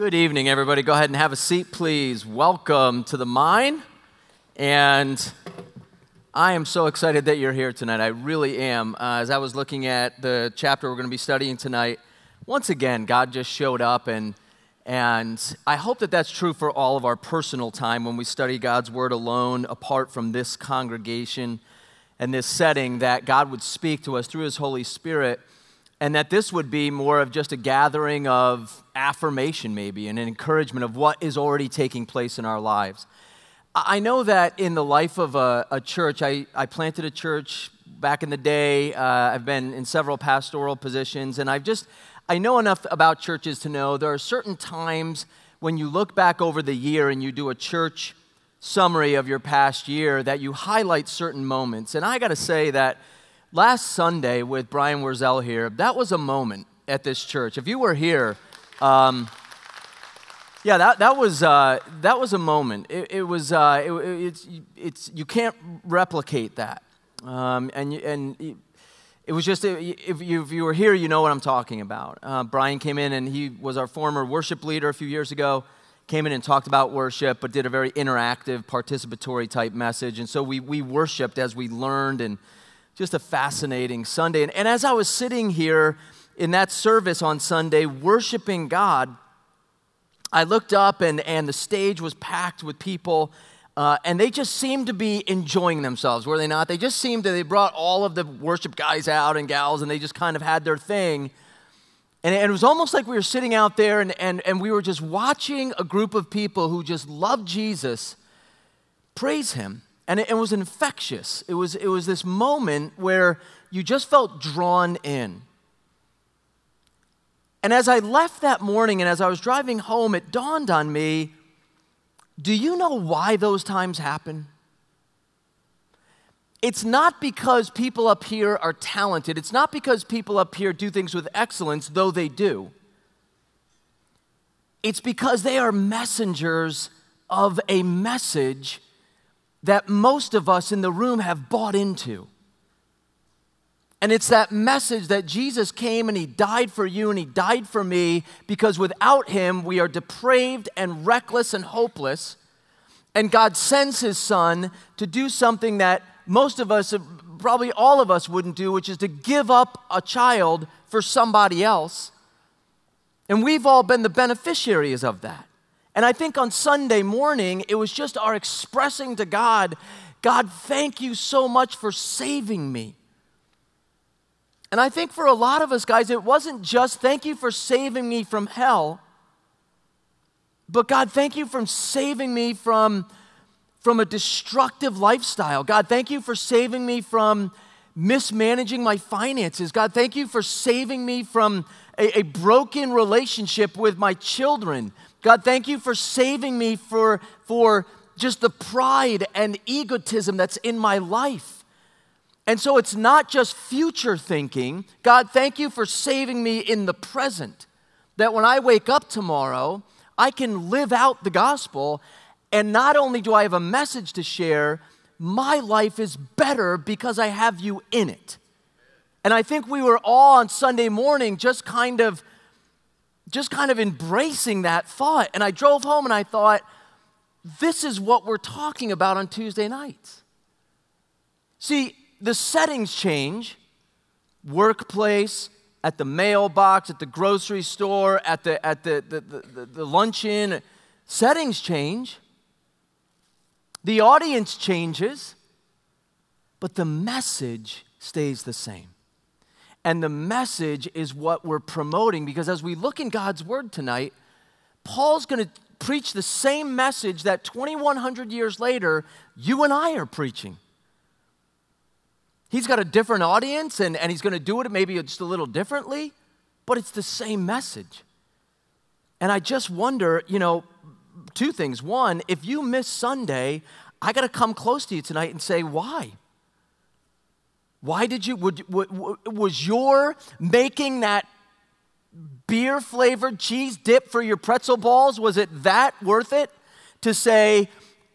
Good evening, everybody. Go ahead and have a seat, please. Welcome to the Mine. And I am so excited that you're here tonight. I really am. Uh, as I was looking at the chapter we're going to be studying tonight, once again, God just showed up, and, and I hope that that's true for all of our personal time when we study God's Word alone, apart from this congregation and this setting, that God would speak to us through His Holy Spirit and that this would be more of just a gathering of affirmation, maybe, and an encouragement of what is already taking place in our lives. I know that in the life of a, a church, I, I, planted a church back in the day. Uh, I've been in several pastoral positions, and I've just, I know enough about churches to know there are certain times when you look back over the year and you do a church summary of your past year that you highlight certain moments. And I got to say that last Sunday with Brian Wurzel here, that was a moment at this church. If you were here, um, yeah, that, that, was, uh, that was a moment. It, it was, uh, it, it's, it's, you can't replicate that. Um, and, and it was just, if you, if you, were here, you know what I'm talking about. Uh, Brian came in and he was our former worship leader a few years ago. Came in and talked about worship, but did a very interactive, participatory type message. And so we, we worshiped as we learned and just a fascinating Sunday. And, and as I was sitting here in that service on Sunday, worshiping God, I looked up and, and the stage was packed with people. Uh, and they just seemed to be enjoying themselves, were they not? They just seemed to, they brought all of the worship guys out and gals, and they just kind of had their thing. And, and it was almost like we were sitting out there and, and, and we were just watching a group of people who just loved Jesus praise him. And it, it was infectious. It was, it was this moment where you just felt drawn in. And as I left that morning and as I was driving home, it dawned on me do you know why those times happen? It's not because people up here are talented. It's not because people up here do things with excellence, though they do. It's because they are messengers of a message that most of us in the room have bought into. And it's that message that Jesus came and He died for you and He died for me because without Him we are depraved and reckless and hopeless. And God sends His Son to do something that most of us, probably all of us, wouldn't do, which is to give up a child for somebody else. And we've all been the beneficiaries of that. And I think on Sunday morning, it was just our expressing to God, God, thank you so much for saving me. And I think for a lot of us, guys, it wasn't just thank you for saving me from hell, but God, thank you for saving me from, from a destructive lifestyle. God, thank you for saving me from mismanaging my finances. God, thank you for saving me from a, a broken relationship with my children. God, thank you for saving me for, for just the pride and egotism that's in my life. And so it's not just future thinking. God, thank you for saving me in the present. That when I wake up tomorrow, I can live out the gospel. And not only do I have a message to share, my life is better because I have you in it. And I think we were all on Sunday morning just kind of just kind of embracing that thought. And I drove home and I thought, this is what we're talking about on Tuesday nights. See, the settings change workplace, at the mailbox, at the grocery store, at the, at the, the, the, the luncheon. Settings change. The audience changes, but the message stays the same. And the message is what we're promoting because as we look in God's word tonight, Paul's going to preach the same message that 2,100 years later, you and I are preaching. He's got a different audience and, and he's going to do it maybe just a little differently, but it's the same message. And I just wonder, you know, two things. One, if you miss Sunday, I got to come close to you tonight and say, why? Why did you, would, was your making that beer flavored cheese dip for your pretzel balls, was it that worth it to say,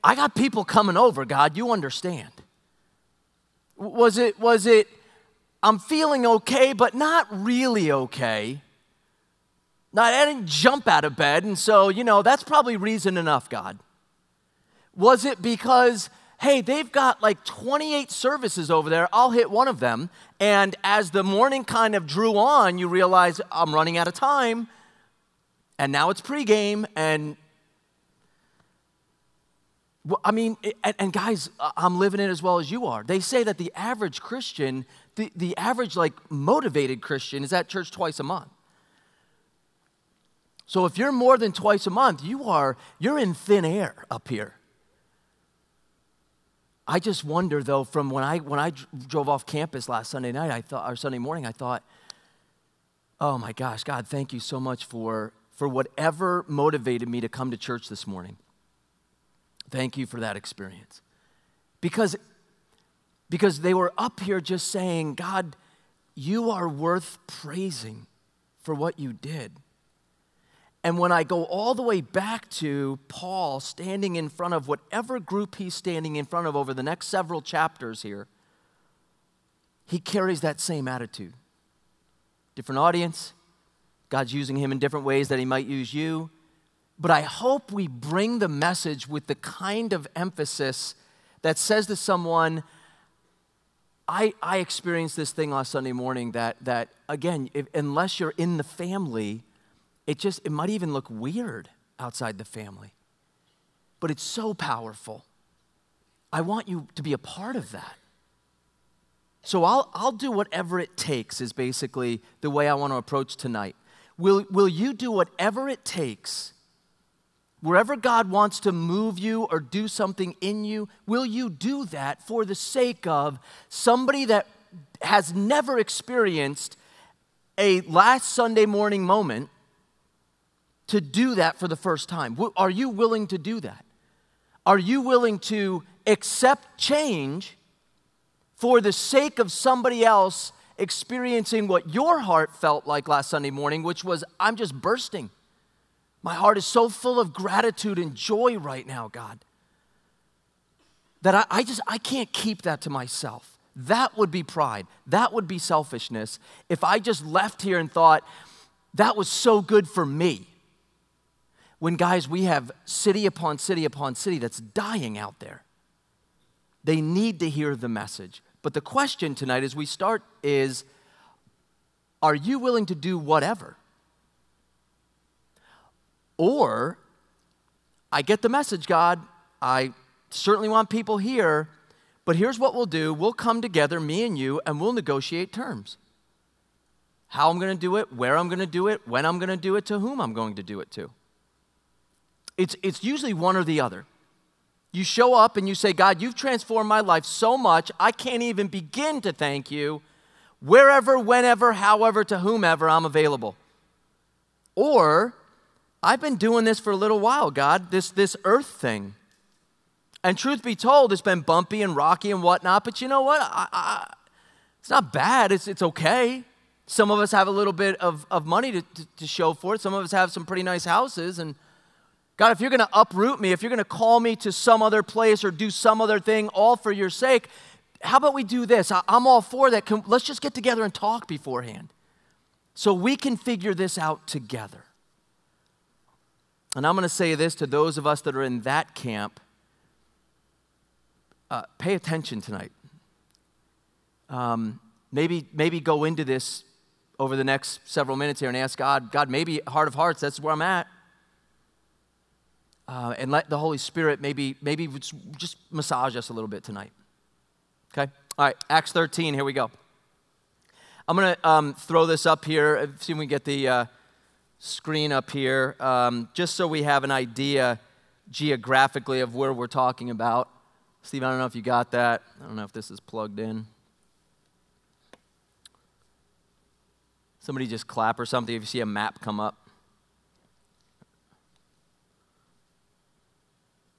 I got people coming over, God, you understand? Was it, was it, I'm feeling okay, but not really okay? Now, I didn't jump out of bed, and so, you know, that's probably reason enough, God. Was it because, hey, they've got like 28 services over there, I'll hit one of them, and as the morning kind of drew on, you realize I'm running out of time, and now it's pregame, and I mean, and, and, guys, I'm living it as well as you are. They say that the average Christian, the, the average, like, motivated Christian is at church twice a month. So if you're more than twice a month, you are, you're in thin air up here. I just wonder, though, from when I, when I drove off campus last Sunday night, I thought, or Sunday morning, I thought, oh my gosh, God, thank you so much for, for whatever motivated me to come to church this morning. Thank you for that experience. Because, because they were up here just saying, God, you are worth praising for what you did. And when I go all the way back to Paul standing in front of whatever group he's standing in front of over the next several chapters here, he carries that same attitude. Different audience, God's using him in different ways that he might use you. But I hope we bring the message with the kind of emphasis that says to someone, I, I experienced this thing last Sunday morning that, that again, if, unless you're in the family, it just, it might even look weird outside the family. But it's so powerful. I want you to be a part of that. So I'll, I'll do whatever it takes, is basically the way I want to approach tonight. Will, will you do whatever it takes Wherever God wants to move you or do something in you, will you do that for the sake of somebody that has never experienced a last Sunday morning moment to do that for the first time? Are you willing to do that? Are you willing to accept change for the sake of somebody else experiencing what your heart felt like last Sunday morning, which was, I'm just bursting? My heart is so full of gratitude and joy right now, God, that I, I just I can't keep that to myself. That would be pride. That would be selfishness if I just left here and thought, that was so good for me. When, guys, we have city upon city upon city that's dying out there. They need to hear the message. But the question tonight as we start is are you willing to do whatever? Or, I get the message, God. I certainly want people here, but here's what we'll do we'll come together, me and you, and we'll negotiate terms. How I'm going to do it, where I'm going to do it, when I'm going to do it, to whom I'm going to do it to. It's, it's usually one or the other. You show up and you say, God, you've transformed my life so much, I can't even begin to thank you. Wherever, whenever, however, to whomever, I'm available. Or I've been doing this for a little while, God, this, this earth thing. And truth be told, it's been bumpy and rocky and whatnot, but you know what? I, I, it's not bad, it's, it's okay. Some of us have a little bit of, of money to, to, to show for it. Some of us have some pretty nice houses. And God, if you're going to uproot me, if you're going to call me to some other place or do some other thing, all for your sake, how about we do this? I, am all for that. Can, let's just get together and talk beforehand so we can figure this out together. And I'm going to say this to those of us that are in that camp uh, pay attention tonight. Um, maybe, maybe go into this over the next several minutes here and ask God, God, maybe heart of hearts, that's where I'm at. Uh, and let the Holy Spirit maybe, maybe just massage us a little bit tonight. Okay? All right, Acts 13, here we go. I'm going to um, throw this up here, see if we can get the. Uh, screen up here, um, just so we have an idea geographically of where we're talking about. Steve, I don't know if you got that. I don't know if this is plugged in. Somebody just clap or something if you see a map come up.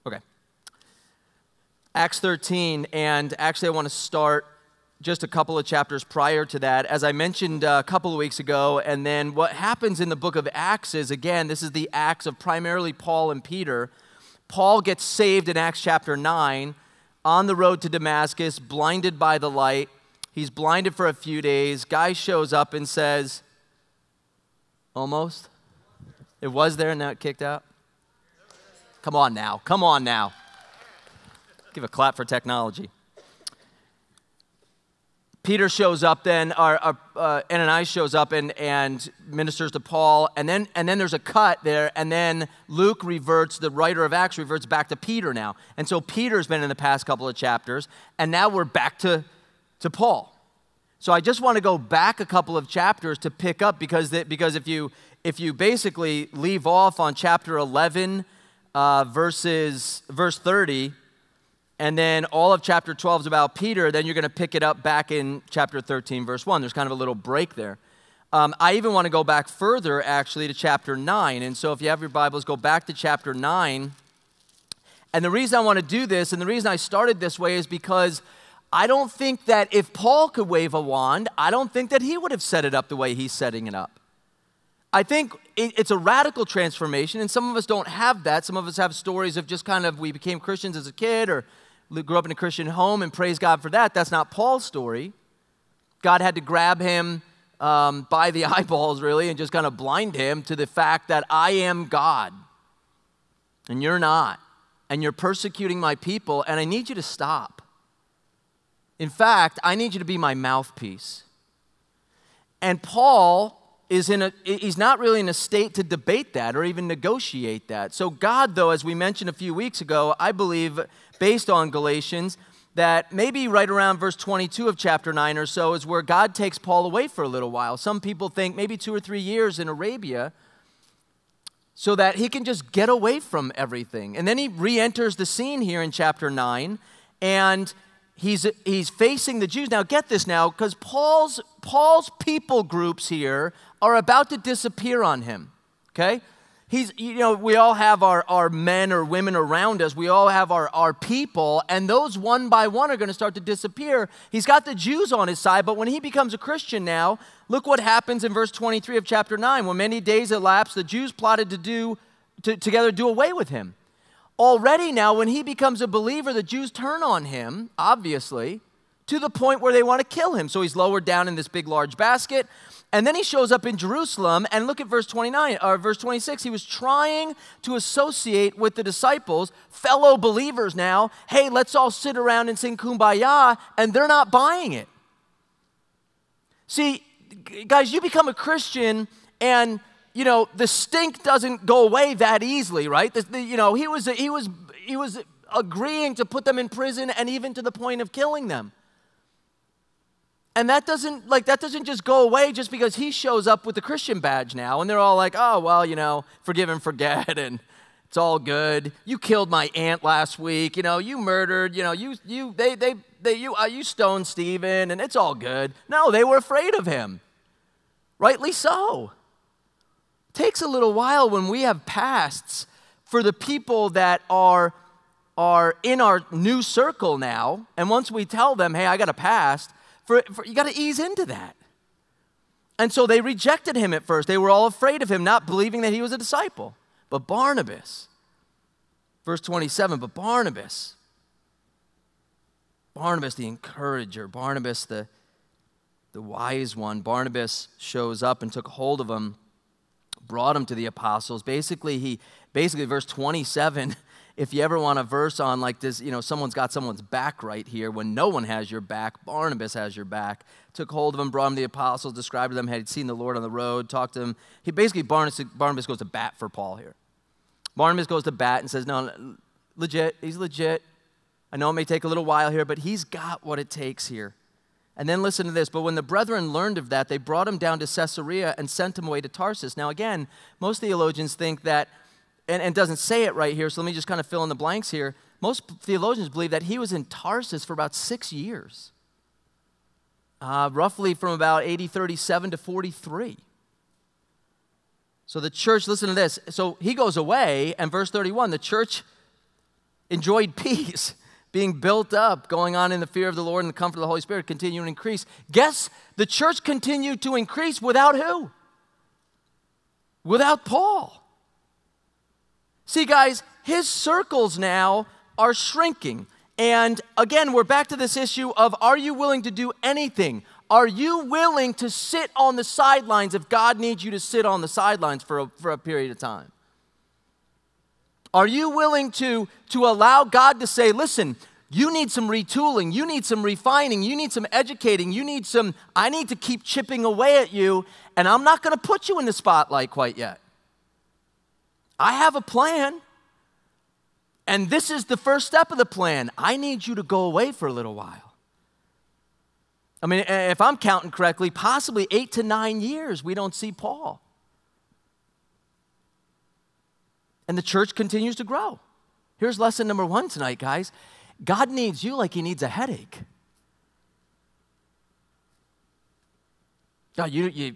Okay. Acts 13, and actually, I want to start just a couple of chapters prior to that, as I mentioned uh, a couple of weeks ago. And then what happens in the book of Acts is again, this is the Acts of primarily Paul and Peter. Paul gets saved in Acts chapter 9 on the road to Damascus, blinded by the light. He's blinded for a few days. Guy shows up and says, Almost? It was there and now it kicked out? Come on now. Come on now. Give a clap for technology. Peter shows up then, our, our uh, Ananias shows up and, and ministers to Paul, and then, and then there's a cut there, and then Luke reverts, the writer of Acts reverts back to Peter now. And so Peter's been in the past couple of chapters, and now we're back to, to Paul. So I just want to go back a couple of chapters to pick up because, the, because if, you, if you basically leave off on chapter 11, uh, verses, verse 30, and then all of chapter 12 is about Peter, then you're going to pick it up back in chapter 13, verse 1. There's kind of a little break there. Um, I even want to go back further, actually, to chapter 9. And so if you have your Bibles, go back to chapter 9. And the reason I want to do this, and the reason I started this way, is because I don't think that if Paul could wave a wand, I don't think that he would have set it up the way he's setting it up. I think it's a radical transformation, and some of us don't have that. Some of us have stories of just kind of we became Christians as a kid or grew up in a Christian home and praise God for that. That's not Paul's story. God had to grab him um, by the eyeballs, really, and just kind of blind him to the fact that I am God and you're not. And you're persecuting my people, and I need you to stop. In fact, I need you to be my mouthpiece. And Paul is in a he's not really in a state to debate that or even negotiate that. So God though as we mentioned a few weeks ago, I believe based on Galatians that maybe right around verse 22 of chapter 9 or so is where God takes Paul away for a little while. Some people think maybe 2 or 3 years in Arabia so that he can just get away from everything. And then he re-enters the scene here in chapter 9 and he's, he's facing the Jews. Now, get this now, because Paul's, Paul's people groups here are about to disappear on him, okay? He's, you know, we all have our, our men or women around us. We all have our, our people, and those one by one are going to start to disappear. He's got the Jews on his side, but when he becomes a Christian now, look what happens in verse 23 of chapter 9. When many days elapsed, the Jews plotted to do, to, together do away with him. Already now, when he becomes a believer, the Jews turn on him, obviously, to the point where they want to kill him. So he's lowered down in this big, large basket. And then he shows up in Jerusalem, and look at verse 29 or verse 26. He was trying to associate with the disciples, fellow believers now. Hey, let's all sit around and sing kumbaya, and they're not buying it. See, guys, you become a Christian, and you know the stink doesn't go away that easily, right? The, the, you know, he was he was he was agreeing to put them in prison, and even to the point of killing them. And that doesn't like that doesn't just go away just because he shows up with the Christian badge now and they're all like, "Oh, well, you know, forgive and forget and it's all good. You killed my aunt last week, you know, you murdered, you know, you you they they they you uh, you stoned Stephen and it's all good." No, they were afraid of him. Rightly so. Takes a little while when we have pasts for the people that are are in our new circle now, and once we tell them, "Hey, I got a past," For, for you got to ease into that. And so they rejected him at first. They were all afraid of him, not believing that he was a disciple. But Barnabas, verse 27, but Barnabas, Barnabas the encourager, Barnabas the, the wise one, Barnabas shows up and took hold of him, brought him to the apostles. Basically, he, basically, verse 27, if you ever want a verse on like this, you know, someone's got someone's back right here when no one has your back, Barnabas has your back. Took hold of him, brought him to the apostles, described to them, had seen the Lord on the road, talked to him. He basically, Barnabas, Barnabas goes to bat for Paul here. Barnabas goes to bat and says, No, legit, he's legit. I know it may take a little while here, but he's got what it takes here. And then listen to this. But when the brethren learned of that, they brought him down to Caesarea and sent him away to Tarsus. Now, again, most theologians think that and, and doesn't say it right here, so let me just kind of fill in the blanks here. Most theologians believe that he was in Tarsus for about six years, uh, roughly from about AD 37 to 43. So the church, listen to this. So he goes away, and verse 31, the church enjoyed peace, being built up, going on in the fear of the Lord and the comfort of the Holy Spirit, continuing to increase. Guess the church continued to increase without who? Without Paul. See, guys, his circles now are shrinking. And again, we're back to this issue of are you willing to do anything? Are you willing to sit on the sidelines if God needs you to sit on the sidelines for a, for a period of time? Are you willing to, to allow God to say, listen, you need some retooling, you need some refining, you need some educating, you need some, I need to keep chipping away at you, and I'm not gonna put you in the spotlight quite yet. I have a plan. And this is the first step of the plan. I need you to go away for a little while. I mean, if I'm counting correctly, possibly eight to nine years we don't see Paul. And the church continues to grow. Here's lesson number one tonight, guys God needs you like he needs a headache. God, you, you,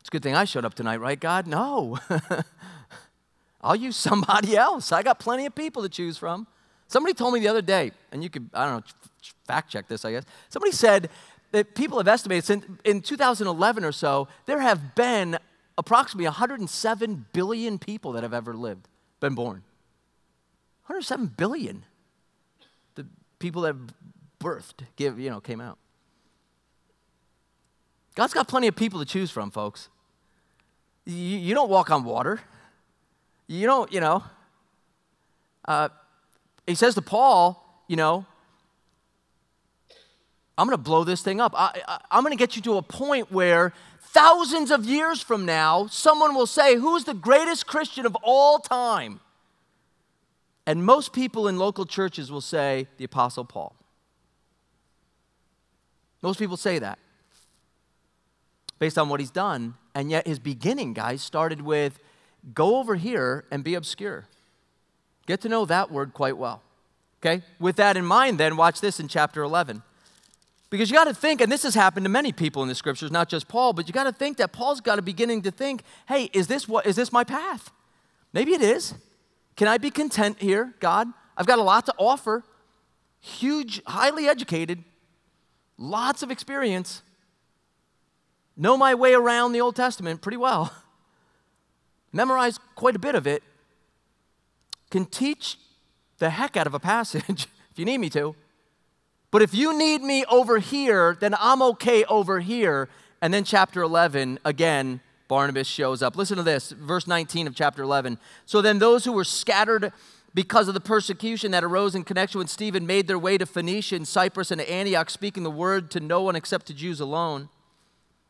it's a good thing I showed up tonight, right, God? No. I'll use somebody else. I got plenty of people to choose from. Somebody told me the other day, and you could, I don't know, fact check this, I guess. Somebody said that people have estimated since in 2011 or so, there have been approximately 107 billion people that have ever lived, been born. 107 billion. The people that birthed, give, you know, came out. God's got plenty of people to choose from, folks. You, you don't walk on water. You don't, you know. Uh, he says to Paul, you know, I'm going to blow this thing up. I, I, I'm going to get you to a point where thousands of years from now, someone will say, Who's the greatest Christian of all time? And most people in local churches will say, The Apostle Paul. Most people say that based on what he's done. And yet, his beginning, guys, started with go over here and be obscure. Get to know that word quite well. Okay? With that in mind, then, watch this in chapter 11. Because you got to think, and this has happened to many people in the scriptures, not just Paul, but you got to think that Paul's got to beginning to think, hey, is this what is this my path? Maybe it is. Can I be content here, God? I've got a lot to offer. Huge, highly educated, lots of experience. Know my way around the Old Testament pretty well. memorize quite a bit of it, can teach the heck out of a passage if you need me to. But if you need me over here, then I'm okay over here. And then, chapter 11, again, Barnabas shows up. Listen to this, verse 19 of chapter 11. So then, those who were scattered because of the persecution that arose in connection with Stephen made their way to Phoenicia and Cyprus and Antioch, speaking the word to no one except to Jews alone.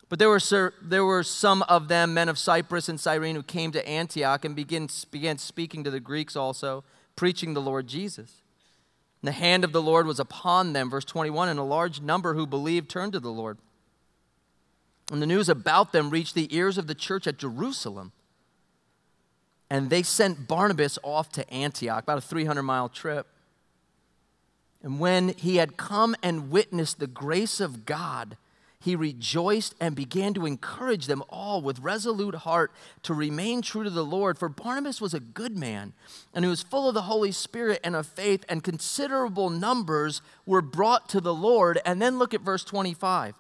But there were, there were some of them, men of Cyprus and Cyrene, who came to Antioch and began, began speaking to the Greeks also, preaching the Lord Jesus. And the hand of the Lord was upon them, verse 21, and a large number who believed turned to the Lord. And the news about them reached the ears of the church at Jerusalem. And they sent Barnabas off to Antioch, about a 300 mile trip. And when he had come and witnessed the grace of God, he rejoiced and began to encourage them all with resolute heart to remain true to the Lord. For Barnabas was a good man, and he was full of the Holy Spirit and of faith, and considerable numbers were brought to the Lord. And then look at verse 25.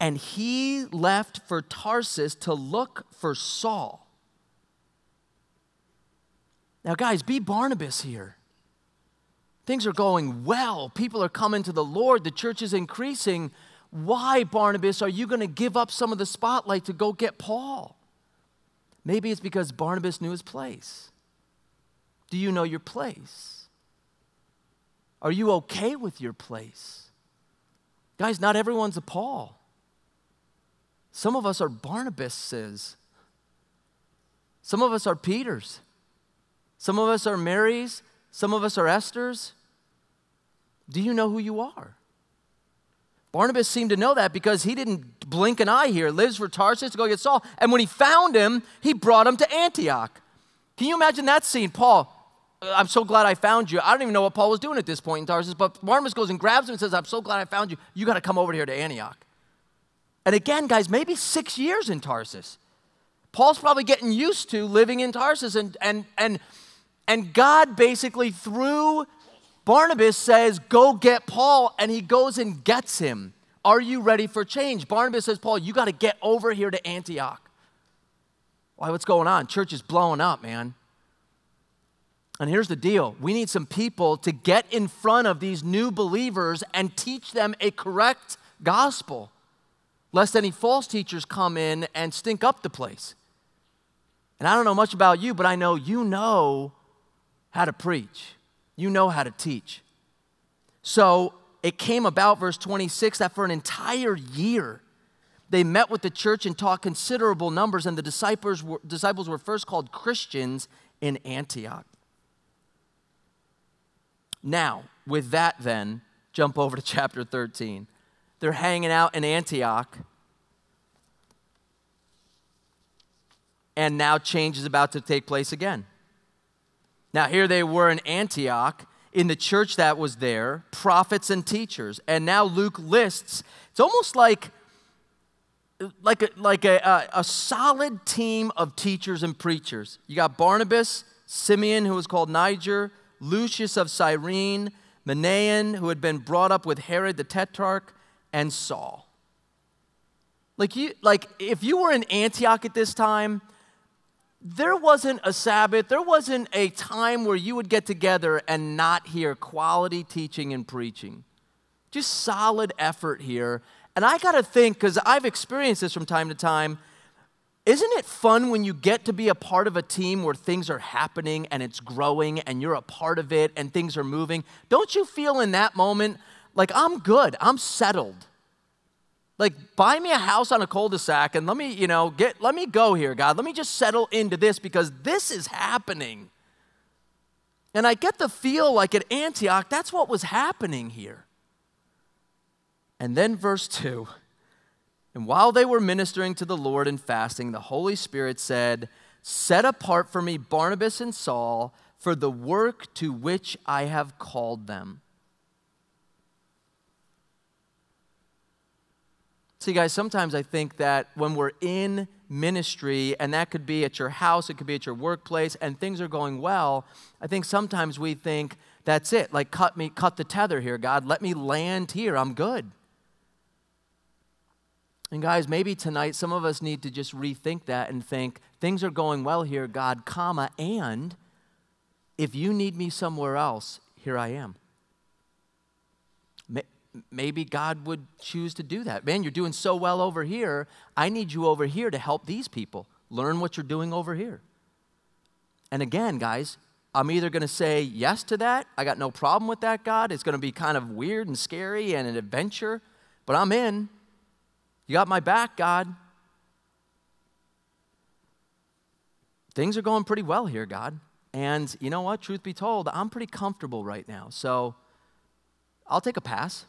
And he left for Tarsus to look for Saul. Now, guys, be Barnabas here. Things are going well. People are coming to the Lord. The church is increasing. Why, Barnabas, are you going to give up some of the spotlight to go get Paul? Maybe it's because Barnabas knew his place. Do you know your place? Are you okay with your place? Guys, not everyone's a Paul. Some of us are Barnabases. Some of us are Peters. Some of us are Marys. Some of us are Esther's. Do you know who you are? Barnabas seemed to know that because he didn't blink an eye here. Lives for Tarsus to go get Saul. And when he found him, he brought him to Antioch. Can you imagine that scene? Paul, uh, I'm so glad I found you. I don't even know what Paul was doing at this point in Tarsus, but Barnabas goes and grabs him and says, I'm so glad I found you. You got to come over here to Antioch. And again, guys, maybe six years in Tarsus. Paul's probably getting used to living in Tarsus, and, and, and, and God basically, through Barnabas says, Go get Paul, and he goes and gets him. Are you ready for change? Barnabas says, Paul, you got to get over here to Antioch. Why, what's going on? Church is blowing up, man. And here's the deal we need some people to get in front of these new believers and teach them a correct gospel, lest any false teachers come in and stink up the place. And I don't know much about you, but I know you know how to preach, you know how to teach. So it came about, verse 26, that for an entire year, they met with the church and taught considerable numbers, and the disciples were, disciples were first called Christians in Antioch. Now, with that, then, jump over to chapter 13. They're hanging out in Antioch, and now change is about to take place again. Now, here they were in Antioch, in the church that was there, prophets and teachers. And now Luke lists, it's almost like, like, a, like a, a, solid team of teachers and preachers. You got Barnabas, Simeon, who was called Niger, Lucius of Cyrene, Manaen, who had been brought up with Herod the Tetrarch, and Saul. Like, you, like if you were in Antioch at this time, there wasn't a Sabbath, there wasn't a time where you would get together and not hear quality teaching and preaching. Just solid effort here. And I got to think, because I've experienced this from time to time, isn't it fun when you get to be a part of a team where things are happening and it's growing and you're a part of it and things are moving? Don't you feel in that moment like I'm good, I'm settled? Like, buy me a house on a cul-de-sac and let me, you know, get, let me go here, God. Let me just settle into this because this is happening. And I get the feel like at Antioch, that's what was happening here. And then verse 2 And while they were ministering to the Lord and fasting, the Holy Spirit said, Set apart for me Barnabas and Saul for the work to which I have called them. See, guys, sometimes I think that when we're in ministry, and that could be at your house, it could be at your workplace, and things are going well, I think sometimes we think, that's it. Like, cut me, cut the tether here, God. Let me land here. I'm good. And guys, maybe tonight some of us need to just rethink that and think, things are going well here, God, comma, and if you need me somewhere else, here I am maybe God would choose to do that. Man, you're doing so well over here. I need you over here to help these people. Learn what you're doing over here. And again, guys, I'm either going to say yes to that. I got no problem with that, God. It's going to be kind of weird and scary and an adventure, but I'm in. You got my back, God. Things are going pretty well here, God. And you know what? Truth be told, I'm pretty comfortable right now. So I'll take a pass.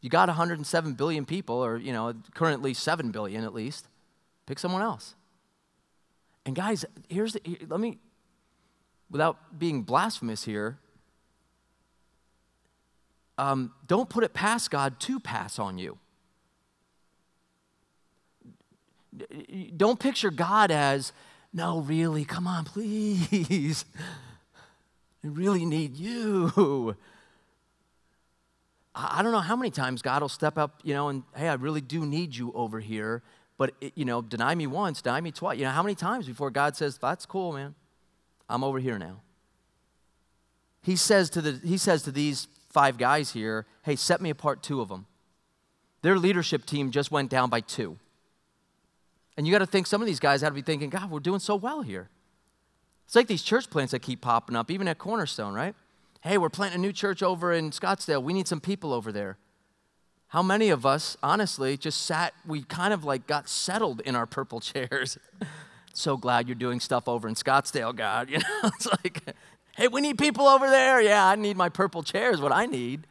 You got 107 billion people, or you know, currently 7 billion at least. Pick someone else. And guys, here's the, here, let me, without being blasphemous here, um, don't put it past God to pass on you. Don't picture God as, no, really, come on, please. I really need you. I don't know how many times God will step up, you know, and hey, I really do need you over here. But, it, you know, deny me once, deny me twice. You know, how many times before God says, that's cool, man. I'm over here now. He says to, the, he says to these five guys here, hey, set me apart two of them. Their leadership team just went down by two. And you got to think some of these guys had to be thinking, God, we're doing so well here. It's like these church plants that keep popping up, even at Cornerstone, right? Hey, we're planting a new church over in Scottsdale. We need some people over there. How many of us, honestly, just sat, we kind of like got settled in our purple chairs. so glad you're doing stuff over in Scottsdale, God. You know, it's like, hey, we need people over there. Yeah, I need my purple chairs, what I need.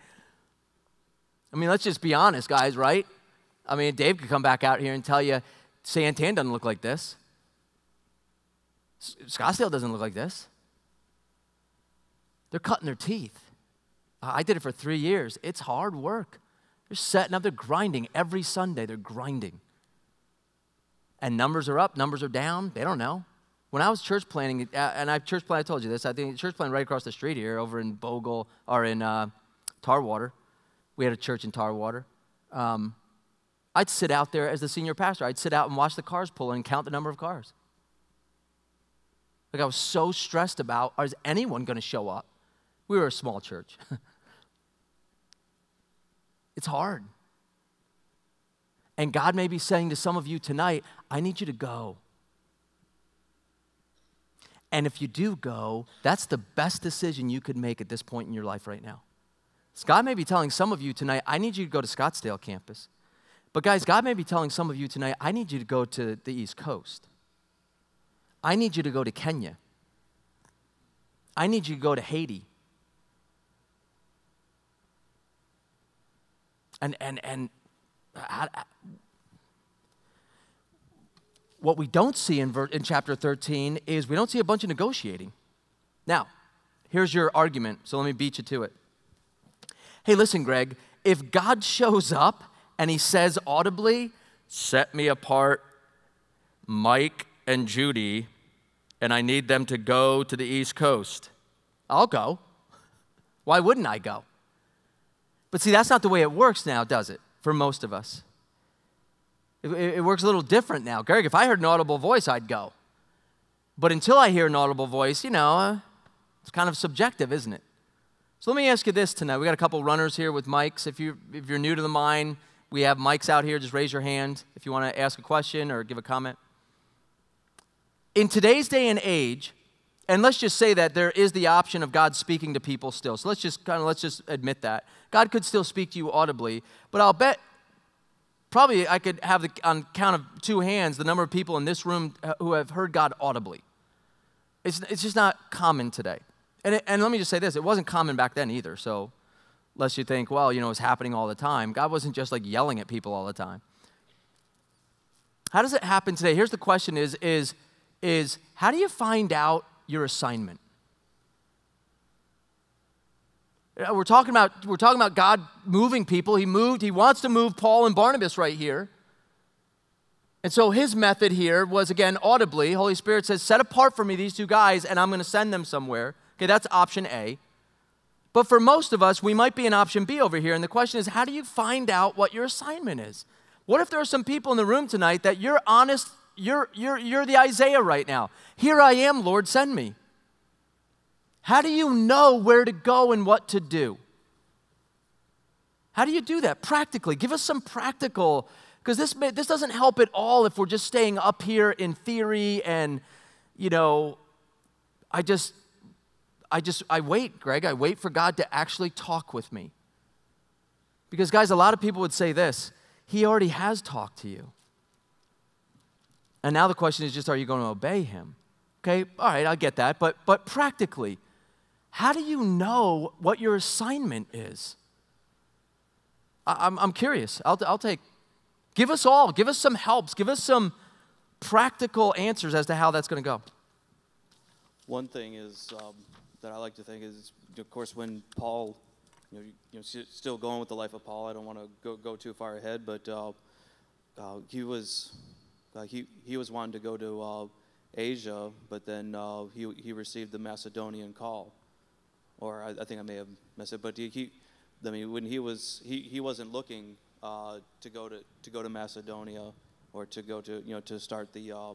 I mean, let's just be honest, guys, right? I mean, Dave could come back out here and tell you Santan doesn't look like this. Scottsdale doesn't look like this. They're cutting their teeth. I did it for three years. It's hard work. They're setting up, they're grinding every Sunday. They're grinding. And numbers are up, numbers are down. They don't know. When I was church planning, uh, and I church plan, I told you this. I think church plan right across the street here, over in Bogle or in uh, Tarwater. We had a church in Tarwater. Um, I'd sit out there as the senior pastor. I'd sit out and watch the cars pull and count the number of cars. Like I was so stressed about, is anyone going to show up? We were a small church. it's hard. And God may be saying to some of you tonight, I need you to go. And if you do go, that's the best decision you could make at this point in your life right now. God may be telling some of you tonight, I need you to go to Scottsdale campus. But guys, God may be telling some of you tonight, I need you to go to the East Coast. I need you to go to Kenya. I need you to go to Haiti. And, and, and uh, I, I, uh, what we don't see in, ver, in chapter 13 is we don't see a bunch of negotiating. Now, here's your argument, so let me beat you to it. Hey, listen, Greg, if God shows up and he says audibly, Set me apart, Mike and Judy, and I need them to go to the East Coast, I'll go. Why wouldn't I go? But see, that's not the way it works now, does it? For most of us. It, it, works a little different now. Greg, if I heard an audible voice, I'd go. But until I hear an audible voice, you know, uh, it's kind of subjective, isn't it? So let me ask you this tonight. We got a couple runners here with mics. If, you, if you're new to the mine, we have mics out here. Just raise your hand if you want to ask a question or give a comment. In today's day and age, and let's just say that there is the option of God speaking to people still. So let's just kind of let's just admit that. God could still speak to you audibly, but I'll bet probably I could have the, on count of two hands the number of people in this room uh, who have heard God audibly. It's, it's just not common today. And, it, and let me just say this it wasn't common back then either. So, lest you think, well, you know, it's happening all the time. God wasn't just like yelling at people all the time. How does it happen today? Here's the question is, is, is how do you find out your assignment? Uh, Uh, we're talking about we're talking about God moving people. He moved, he wants to move Paul and Barnabas right here. And so his method here was again audibly, Holy Spirit says, set apart for me these two guys, and I'm going to send them somewhere. Okay, that's option A. But for most of us, we might be in option B over here. And the question is, how do you find out what your assignment is? What if there are some people in the room tonight that you're honest, you're, you're, you're the Isaiah right now? Here I am, Lord, send me. How do you know where to go and what to do? How do you do that practically? Give us some practical, because this, this doesn't help at all if we're just staying up here in theory and, you know, I just, I just, I wait, Greg, I wait for God to actually talk with me. Because, guys, a lot of people would say this He already has talked to you. And now the question is just, are you going to obey Him? Okay, all right, I get that. But, but practically, how do you know what your assignment is? I, am I'm curious. I'll, I'll take, give us all, give us some helps, give us some practical answers as to how that's going to go. One thing is um, that I like to think is, of course, when Paul, you know, you know, still going with the life of Paul. I don't want to go, go too far ahead, but uh, uh, he was uh, he he was wanting to go to uh, Asia, but then uh, he he received the Macedonian call, or I, I, think I may have messed it, but he, he, I mean, when he was, he, he wasn't looking uh, to go to to go to Macedonia or to go to you know to start the uh,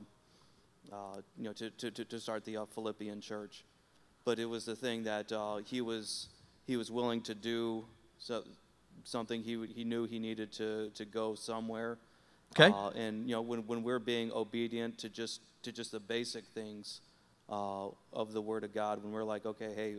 uh, you know to, to, to start the uh, Philippian church, but it was the thing that uh, he was he was willing to do so, something he he knew he needed to to go somewhere. Okay. Uh, and you know when when we're being obedient to just to just the basic things of the Word of God, when we're like, okay, hey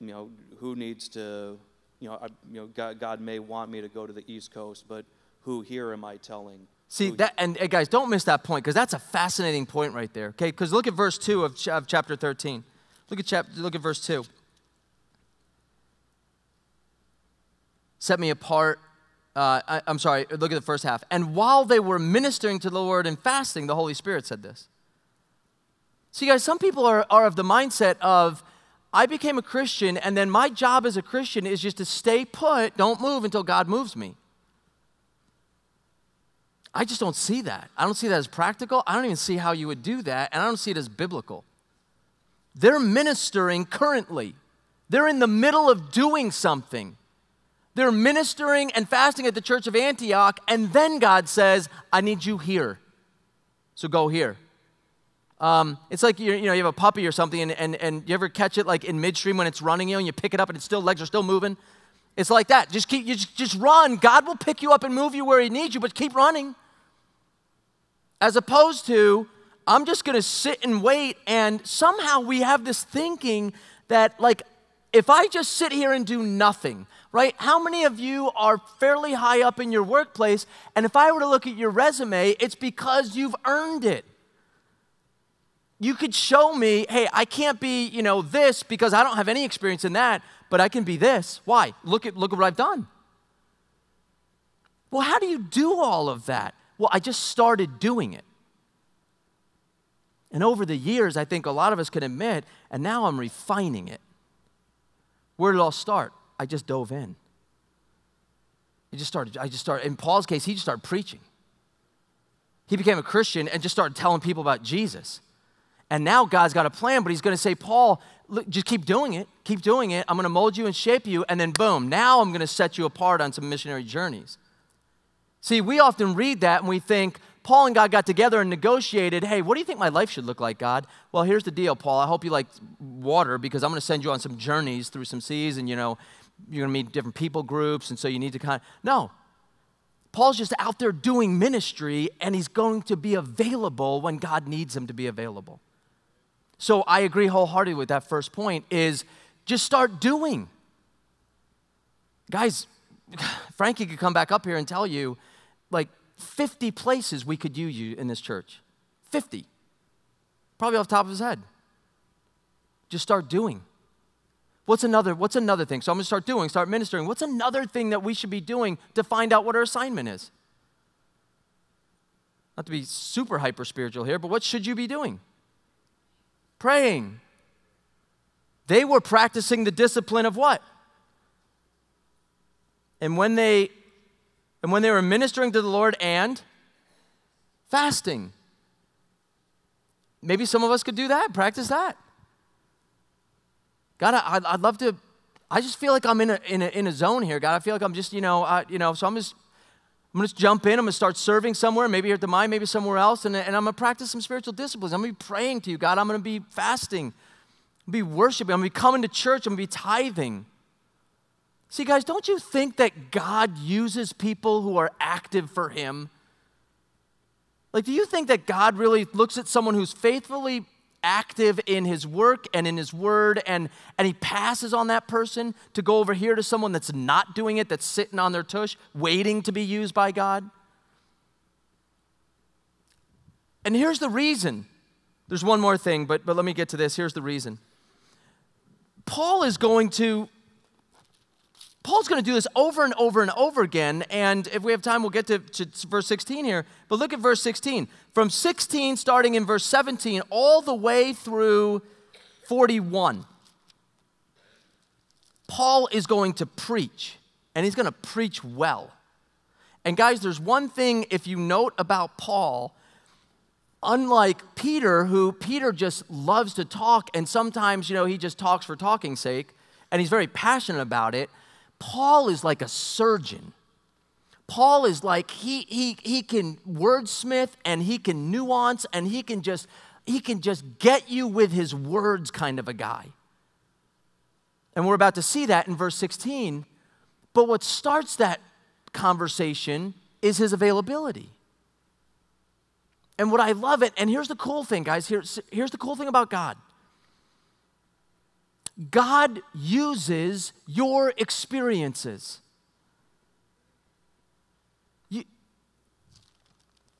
you know, who needs to, you know, I, you know, God, God may want me to go to the East Coast, but who here am I telling? See that, and, and guys, don't miss that point because that's a fascinating point right there. Okay, because look at verse two of, of chapter thirteen. Look at chapter. Look at verse two. Set me apart. Uh, I, I'm sorry. Look at the first half. And while they were ministering to the Lord and fasting, the Holy Spirit said this. See, guys, some people are, are of the mindset of I became a Christian, and then my job as a Christian is just to stay put, don't move until God moves me. I just don't see that. I don't see that as practical. I don't even see how you would do that, and I don't see it as biblical. They're ministering currently, they're in the middle of doing something. They're ministering and fasting at the church of Antioch, and then God says, I need you here. So go here. Um, it's like you know you have a puppy or something, and, and, and you ever catch it like in midstream when it's running you, and you pick it up and its still legs are still moving, It's like that. Just keep you just, just run. God will pick you up and move you where he needs you, but keep running. As opposed to I'm just going to sit and wait and somehow we have this thinking that like if I just sit here and do nothing, right? How many of you are fairly high up in your workplace and if I were to look at your resume, it's because you've earned it you could show me, hey, I can't be, you know, this because I don't have any experience in that, but I can be this. Why? Look at look at what I've done. Well, how do you do all of that? Well, I just started doing it. And over the years, I think a lot of us can admit, and now I'm refining it. Where did it all start? I just dove in. I just started, I just started, in Paul's case, he just started preaching. He became a Christian and just started telling people about Jesus. And now God's got a plan, but He's going to say, Paul, look, just keep doing it. Keep doing it. I'm going to mold you and shape you. And then, boom, now I'm going to set you apart on some missionary journeys. See, we often read that and we think, Paul and God got together and negotiated, hey, what do you think my life should look like, God? Well, here's the deal, Paul. I hope you like water because I'm going to send you on some journeys through some seas and, you know, you're going to meet different people groups. And so you need to kind of, no. Paul's just out there doing ministry and he's going to be available when God needs him to be available. So I agree wholeheartedly with that first point is just start doing. Guys, Frankie could come back up here and tell you like 50 places we could use you in this church. 50. Probably off the top of his head. Just start doing. What's another what's another thing? So I'm to start doing, start ministering. What's another thing that we should be doing to find out what our assignment is? Not to be super hyper spiritual here, but what should you be doing? Praying. They were practicing the discipline of what? And when they and when they were ministering to the Lord and fasting. Maybe some of us could do that, practice that. God, I, I'd love to. I just feel like I'm in a, in a, in a zone here, God. I feel like I'm just, you know, I, you know, so I'm just, I'm going to jump in. I'm going to start serving somewhere, maybe here at the mine, maybe somewhere else, and, and I'm going to practice some spiritual disciplines. I'm going to be praying to you, God. I'm going to be fasting, I'm be worshiping, I'm going to be coming to church, I'm going to be tithing. See, guys, don't you think that God uses people who are active for Him? Like, do you think that God really looks at someone who's faithfully active in his work and in his word, and, and he passes on that person to go over here to someone that's not doing it, that's sitting on their tush, waiting to be used by God. And here's the reason. There's one more thing, but, but let me get to this. Here's the reason. Paul is going to Paul's going to do this over and over and over again. And if we have time, we'll get to, to, verse 16 here. But look at verse 16. From 16, starting in verse 17, all the way through 41, Paul is going to preach, and he's going to preach well. And guys, there's one thing, if you note about Paul, unlike Peter, who Peter just loves to talk, and sometimes, you know, he just talks for talking's sake, and he's very passionate about it. Paul is like a surgeon. Paul is like he he he can wordsmith and he can nuance and he can just he can just get you with his words kind of a guy. And we're about to see that in verse 16. But what starts that conversation is his availability. And what I love it, and here's the cool thing, guys. Here's, here's the cool thing about God God uses your experiences. You,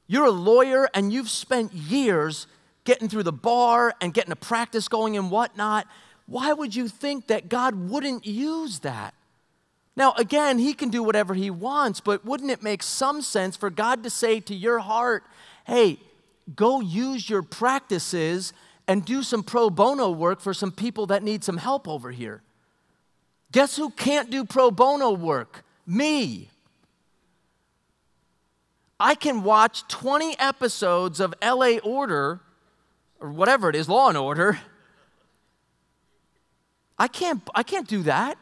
you're a lawyer and you've spent years getting through the bar and getting a practice going and whatnot. Why would you think that God wouldn't use that? Now, again, He can do whatever He wants, but wouldn't it make some sense for God to say to your heart, hey, go use your practices and do some pro bono work for some people that need some help over here. Guess who can't do pro bono work? Me. I can watch 20 episodes of LA Order or whatever it is, Law and Order. I can't, I can't do that.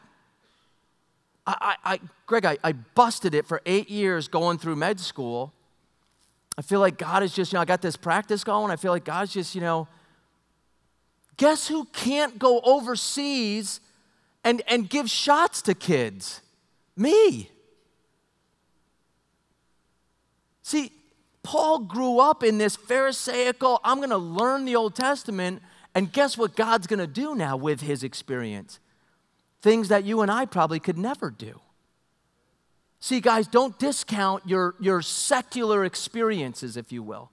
I, I, I Greg, I, I busted it for eight years going through med school. I feel like God is just, you know, I got this practice going. I feel like God's just, you know, Guess who can't go overseas and, and give shots to kids? Me. See, Paul grew up in this Pharisaical, I'm going to learn the Old Testament, and guess what God's going to do now with his experience? Things that you and I probably could never do. See, guys, don't discount your, your secular experiences, if you will,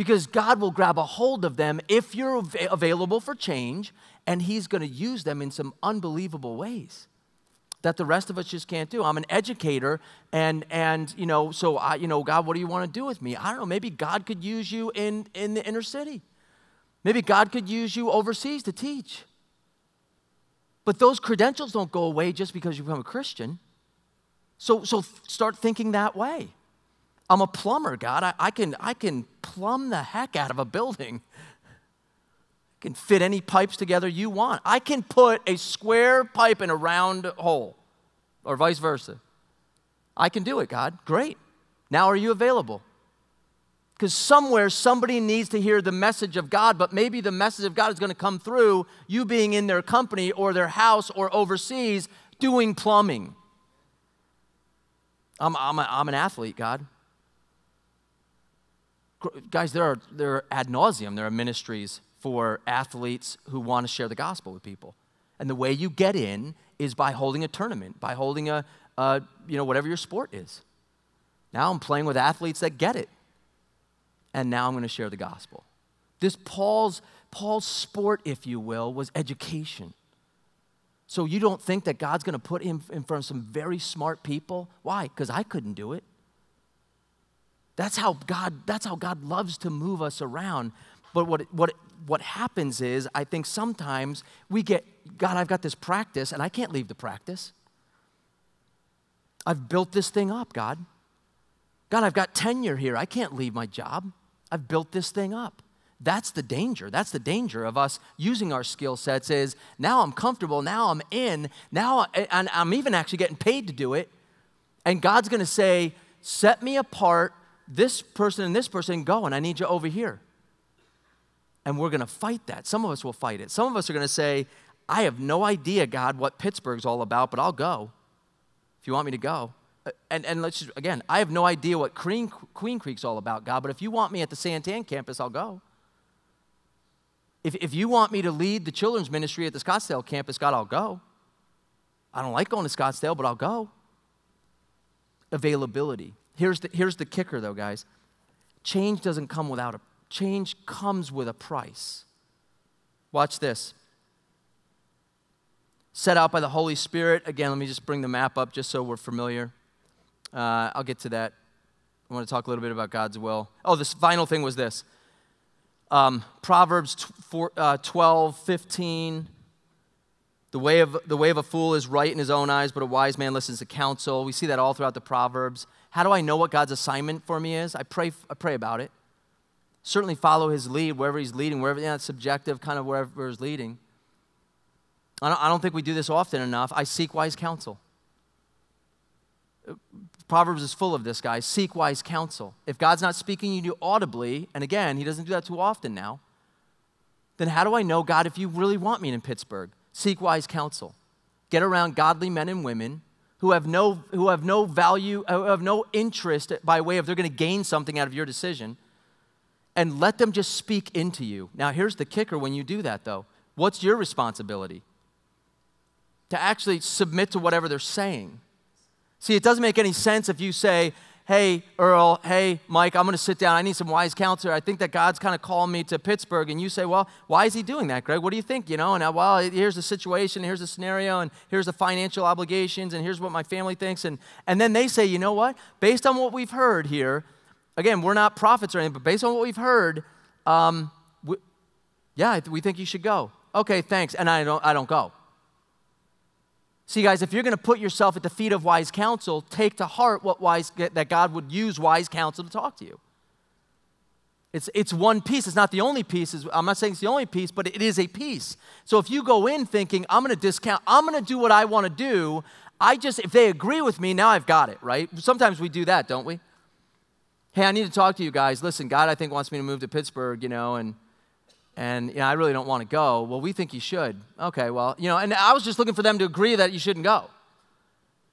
because God will grab a hold of them if you're av- available for change, and He's going to use them in some unbelievable ways that the rest of us just can't do. I'm an educator, and and you know, so I, you know, God, what do you want to do with me? I don't know. Maybe God could use you in in the inner city. Maybe God could use you overseas to teach. But those credentials don't go away just because you become a Christian. So, so start thinking that way. I'm a plumber, God. I, I, can, I can plumb the heck out of a building. I can fit any pipes together you want. I can put a square pipe in a round hole, or vice versa. I can do it, God. Great. Now are you available? Because somewhere somebody needs to hear the message of God, but maybe the message of God is going to come through you being in their company or their house or overseas doing plumbing. I'm, I'm, a, I'm an athlete, God. Guys, there are, there are ad nauseum, there are ministries for athletes who want to share the gospel with people. And the way you get in is by holding a tournament, by holding a, a you know, whatever your sport is. Now I'm playing with athletes that get it. And now I'm going to share the gospel. This Paul's, Paul's sport, if you will, was education. So you don't think that God's going to put him in front of some very smart people? Why? Because I couldn't do it. That's how God, that's how God loves to move us around. But what, what, what happens is, I think sometimes we get, God, I've got this practice and I can't leave the practice. I've built this thing up, God. God, I've got tenure here. I can't leave my job. I've built this thing up. That's the danger. That's the danger of us using our skill sets is now I'm comfortable, now I'm in, now and I'm even actually getting paid to do it. And God's going to say, "Set me apart, this person and this person go and I need you over here." And we're going to fight that. Some of us will fight it. Some of us are going to say, "I have no idea, God, what Pittsburgh's all about, but I'll go. If you want me to go." Uh, and, and let's just, again, I have no idea what Queen, Queen Creek's all about, God, but if you want me at the Santan campus, I'll go. If, if you want me to lead the children's ministry at the Scottsdale campus, God, I'll go. I don't like going to Scottsdale, but I'll go. Availability. Here's the, here's the kicker, though, guys. Change doesn't come without a change comes with a price. Watch this. Set out by the Holy Spirit. Again, let me just bring the map up just so we're familiar. Uh, I'll get to that. I want to talk a little bit about God's will. Oh, this final thing was this um, Proverbs t- four, uh, 12, 15. The way, of, the way of a fool is right in his own eyes, but a wise man listens to counsel. We see that all throughout the Proverbs. How do I know what God's assignment for me is? I pray, I pray about it. Certainly follow his lead wherever he's leading, wherever, yeah, it's subjective, kind of wherever he's leading. I don't, I don't think we do this often enough. I seek wise counsel. Proverbs is full of this, guys. Seek wise counsel. If God's not speaking to you audibly, and again, He doesn't do that too often now, then how do I know, God, if you really want me in Pittsburgh? Seek wise counsel. Get around godly men and women who have no, who have no value, uh, who have no interest by way of they're going to gain something out of your decision, and let them just speak into you. Now, here's the kicker when you do that, though. What's your responsibility? To actually submit to whatever they're saying. See, it doesn't make any sense if you say, Hey, Earl, hey, Mike, I'm going to sit down. I need some wise counsel. I think that God's kind of calling me to Pittsburgh. And you say, Well, why is he doing that, Greg? What do you think? You know, and I, well, here's the situation, here's the scenario, and here's the financial obligations, and here's what my family thinks. And, and then they say, You know what? Based on what we've heard here, again, we're not prophets or anything, but based on what we've heard, um, we, yeah, we think you should go. Okay, thanks. And I don't, I don't go. See, guys, if you're going to put yourself at the feet of wise counsel, take to heart what wise, that God would use wise counsel to talk to you. It's, it's one piece. It's not the only piece. I'm not saying it's the only piece, but it is a piece. So if you go in thinking, I'm going to discount, I'm going to do what I want to do, I just, if they agree with me, now I've got it, right? Sometimes we do that, don't we? Hey, I need to talk to you guys. Listen, God, I think, wants me to move to Pittsburgh, you know, and and you know, I really don't want to go. Well, we think you should. Okay, well, you know, and I was just looking for them to agree that you shouldn't go.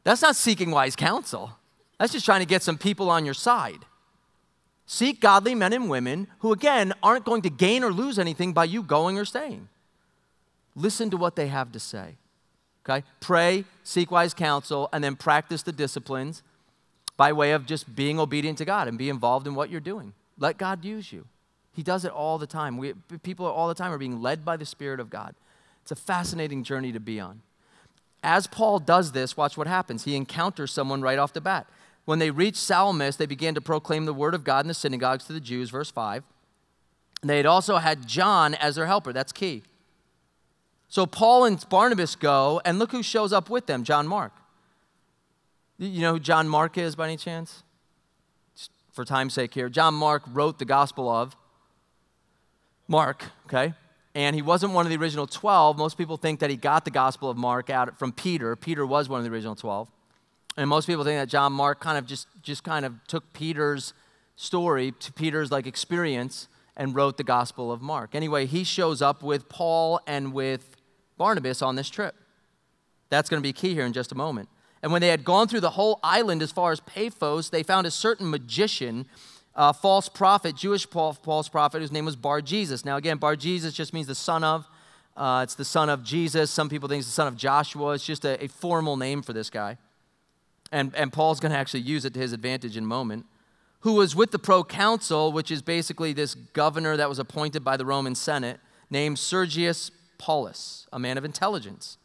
That's not seeking wise counsel. That's just trying to get some people on your side. Seek godly men and women who, again, aren't going to gain or lose anything by you going or staying. Listen to what they have to say. Okay? Pray, seek wise counsel, and then practice the disciplines by way of just being obedient to God and be involved in what you're doing. Let God use you. He does it all the time. We, people all the time are being led by the Spirit of God. It's a fascinating journey to be on. As Paul does this, watch what happens. He encounters someone right off the bat. When they reached Salamis, they began to proclaim the word of God in the synagogues to the Jews, verse 5. And they had also had John as their helper. That's key. So Paul and Barnabas go, and look who shows up with them John Mark. You know who John Mark is by any chance? For time's sake here. John Mark wrote the Gospel of Mark, okay? And he wasn't one of the original 12. Most people think that he got the Gospel of Mark out from Peter. Peter was one of the original 12. And most people think that John Mark kind of just, just kind of took Peter's story to Peter's like experience and wrote the Gospel of Mark. Anyway, he shows up with Paul and with Barnabas on this trip. That's going to be key here in just a moment. And when they had gone through the whole island as far as Paphos, they found a certain magician, a false prophet, Jewish false prophet, whose name was Bar Jesus. Now, again, Bar Jesus just means the son of. Uh, it's the son of Jesus. Some people think it's the son of Joshua. It's just a, a formal name for this guy. And, and Paul's going to actually use it to his advantage in a moment. Who was with the proconsul, which is basically this governor that was appointed by the Roman Senate, named Sergius Paulus, a man of intelligence.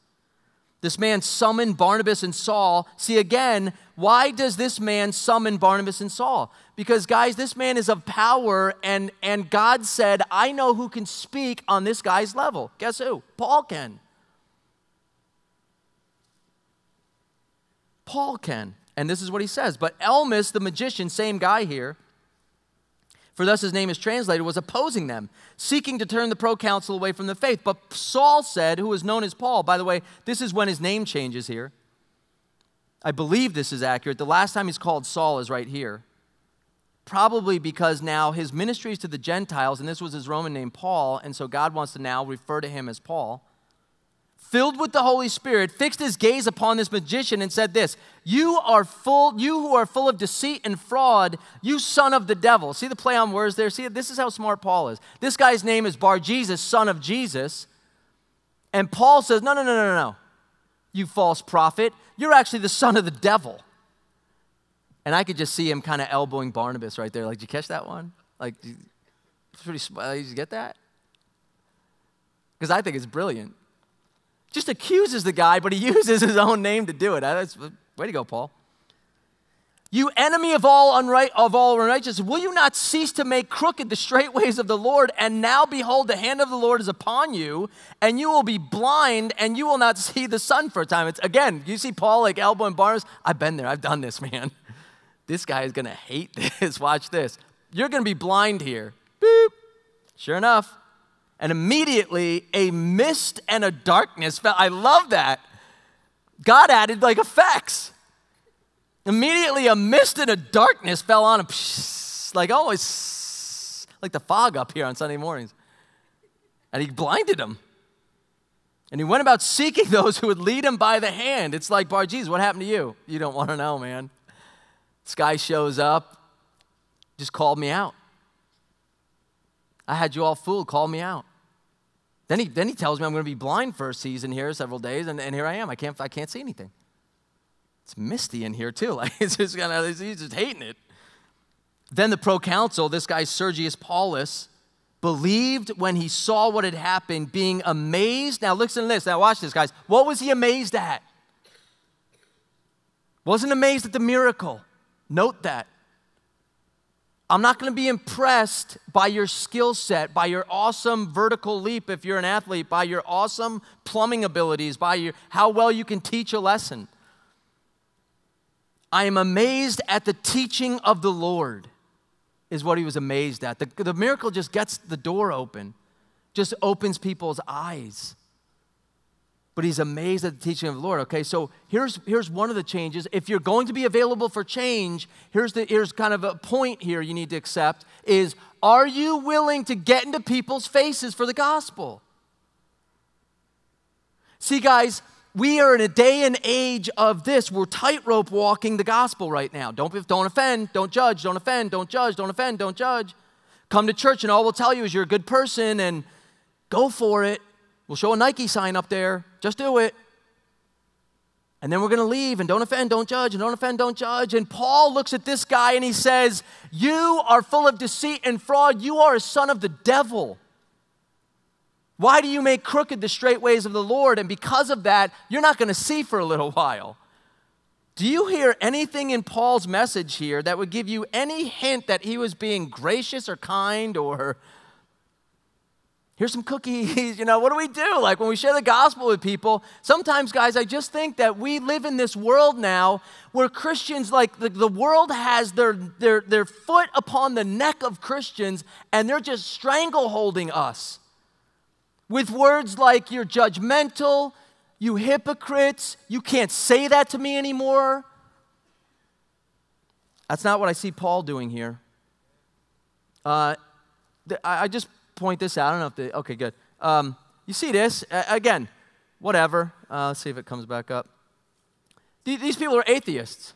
This man summoned Barnabas and Saul. See, again, why does this man summon Barnabas and Saul? Because, guys, this man is of power, and, and God said, I know who can speak on this guy's level. Guess who? Paul can. Paul can. And this is what he says. But Elymas, the magician, same guy here, for thus his name is translated, was opposing them, seeking to turn the proconsul away from the faith. But Saul said, who was known as Paul, by the way, this is when his name changes here. I believe this is accurate. The last time he's called Saul is right here. Probably because now his ministry is to the Gentiles, and this was his Roman name, Paul, and so God wants to now refer to him as Paul filled with the Holy Spirit, fixed his gaze upon this magician and said this You are full, you who are full of deceit and fraud, you son of the devil. See the play on words there? See, this is how smart Paul is. This guy's name is Bar Jesus, son of Jesus. And Paul says, No, no, no, no, no. You false prophet. You're actually the son of the devil. And I could just see him kind of elbowing Barnabas right there. Like, did you catch that one? Like, pretty, uh, did you get that? Because I think it's brilliant just accuses the guy, but he uses his own name to do it. Uh, that's, way to go, Paul. You enemy of all, unright, of all unrighteous, will you not cease to make crooked the straight ways of the Lord? And now, behold, the hand of the Lord is upon you, and you will be blind, and you will not see the sun for a time. It's again, you see Paul like elbowing Barnabas. I've been there. I've done this, man. This guy is gonna hate this. Watch this. You're gonna be blind here. Boop. Sure enough, and immediately a mist and a darkness fell. I love that. God added like effects. Immediately a mist and a darkness fell on him, like always, like the fog up here on Sunday mornings. And he blinded him. And he went about seeking those who would lead him by the hand. It's like, Bar Jesus, what happened to you? You don't want to know, man. This guy shows up, just called me out. I had you all fooled, called me out. Then he, then he tells me I'm going to be blind for a season here, several days, and, and here I am. I can't, I can't see anything. It's misty in here, too. Like, it's just he's just hating it. Then the proconsul, this guy Sergius Paulus, believed when he saw what had happened, being amazed. Now, listen to this. Now, watch this, guys. What was he amazed at? Wasn't amazed at the miracle. Note that. I'm not going to be impressed by your skill set, by your awesome vertical leap if you're an athlete, by your awesome plumbing abilities, by your, how well you can teach a lesson. I am amazed at the teaching of the Lord, is what he was amazed at. The, the miracle just gets the door open, just opens people's eyes but he's amazed at the teaching of the Lord. Okay, so here's, here's one of the changes. If you're going to be available for change, here's, the, here's kind of a point here you need to accept is are you willing to get into people's faces for the gospel? See, guys, we are in a day and age of this. We're tightrope walking the gospel right now. Don't, don't offend, don't judge, don't offend, don't judge, don't offend, don't judge. Come to church, and all we'll tell you is you're a good person and go for it. We'll show a Nike sign up there. Just do it. And then we're going to leave and don't offend, don't judge, and don't offend, don't judge. And Paul looks at this guy and he says, You are full of deceit and fraud. You are a son of the devil. Why do you make crooked the straight ways of the Lord? And because of that, you're not going to see for a little while. Do you hear anything in Paul's message here that would give you any hint that he was being gracious or kind or here's some cookies? You know, what do we do? Like when we share the gospel with people, sometimes, guys, I just think that we live in this world now where Christians, like the, the world has their, their, their foot upon the neck of Christians and they're just strangleholding us with words like, you're judgmental, you hypocrites, you can't say that to me anymore. That's not what I see Paul doing here. Uh, I just point this out. I don't know if the, okay, good. Um, you see this? Uh, again, whatever. Uh, let's see if it comes back up. These people are atheists.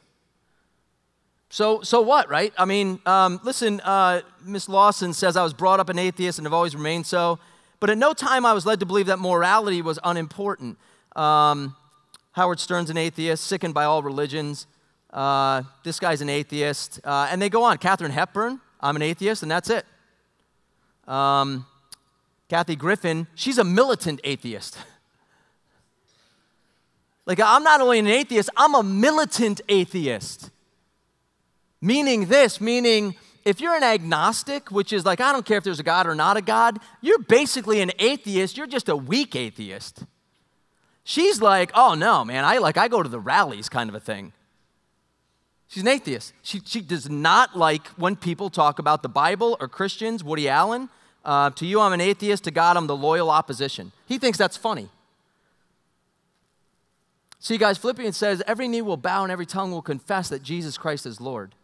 So, so what, right? I mean, um, listen, uh, Miss Lawson says I was brought up an atheist and have always remained so. But at no time I was led to believe that morality was unimportant. Um, Howard Stern's an atheist, sickened by all religions. Uh, this guy's an atheist. Uh, and they go on. Katharine Hepburn, I'm an atheist, and that's it. Um, Kathy Griffin, she's a militant atheist. like, I'm not only an atheist, I'm a militant atheist. Meaning this, meaning if you're an agnostic, which is like, I don't care if there's a God or not a God, you're basically an atheist. You're just a weak atheist. She's like, oh no, man, I like I go to the rallies kind of a thing. She's an atheist. She, she does not like when people talk about the Bible or Christians, Woody Allen. Uh, to you, I'm an atheist. To God, I'm the loyal opposition. He thinks that's funny. See, guys, Philippians says, every knee will bow and every tongue will confess that Jesus Christ is Lord.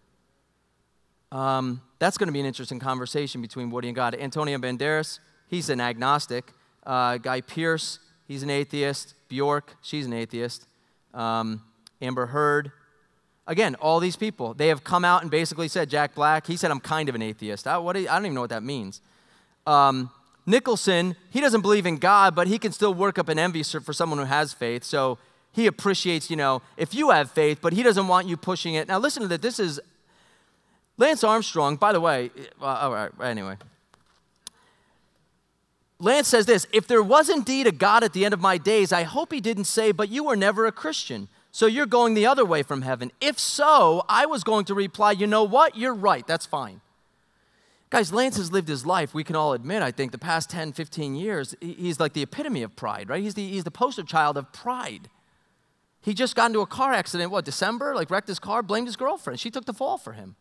Um, that's going to be an interesting conversation between Woody and God. Antonio Banderas, he's an agnostic. Uh, Guy Pearce, he's an atheist. Bjork, she's an atheist. Um, Amber Heard. Again, all these people, they have come out and basically said, Jack Black, he said, I'm kind of an atheist. I, what, I don't even know what that means. Um, Nicholson, he doesn't believe in God, but he can still work up an envy for someone who has faith. So he appreciates, you know, if you have faith, but he doesn't want you pushing it. Now, listen to that. This is Lance Armstrong, by the way, uh, all right, anyway. Lance says this If there was indeed a God at the end of my days, I hope he didn't say, But you were never a Christian. So you're going the other way from heaven. If so, I was going to reply, You know what? You're right. That's fine. Guys, Lance has lived his life, we can all admit, I think, the past 10, 15 years, he's like the epitome of pride, right? He's the, he's the poster child of pride. He just got into a car accident, what, December? Like wrecked his car, blamed his girlfriend. She took the fall for him.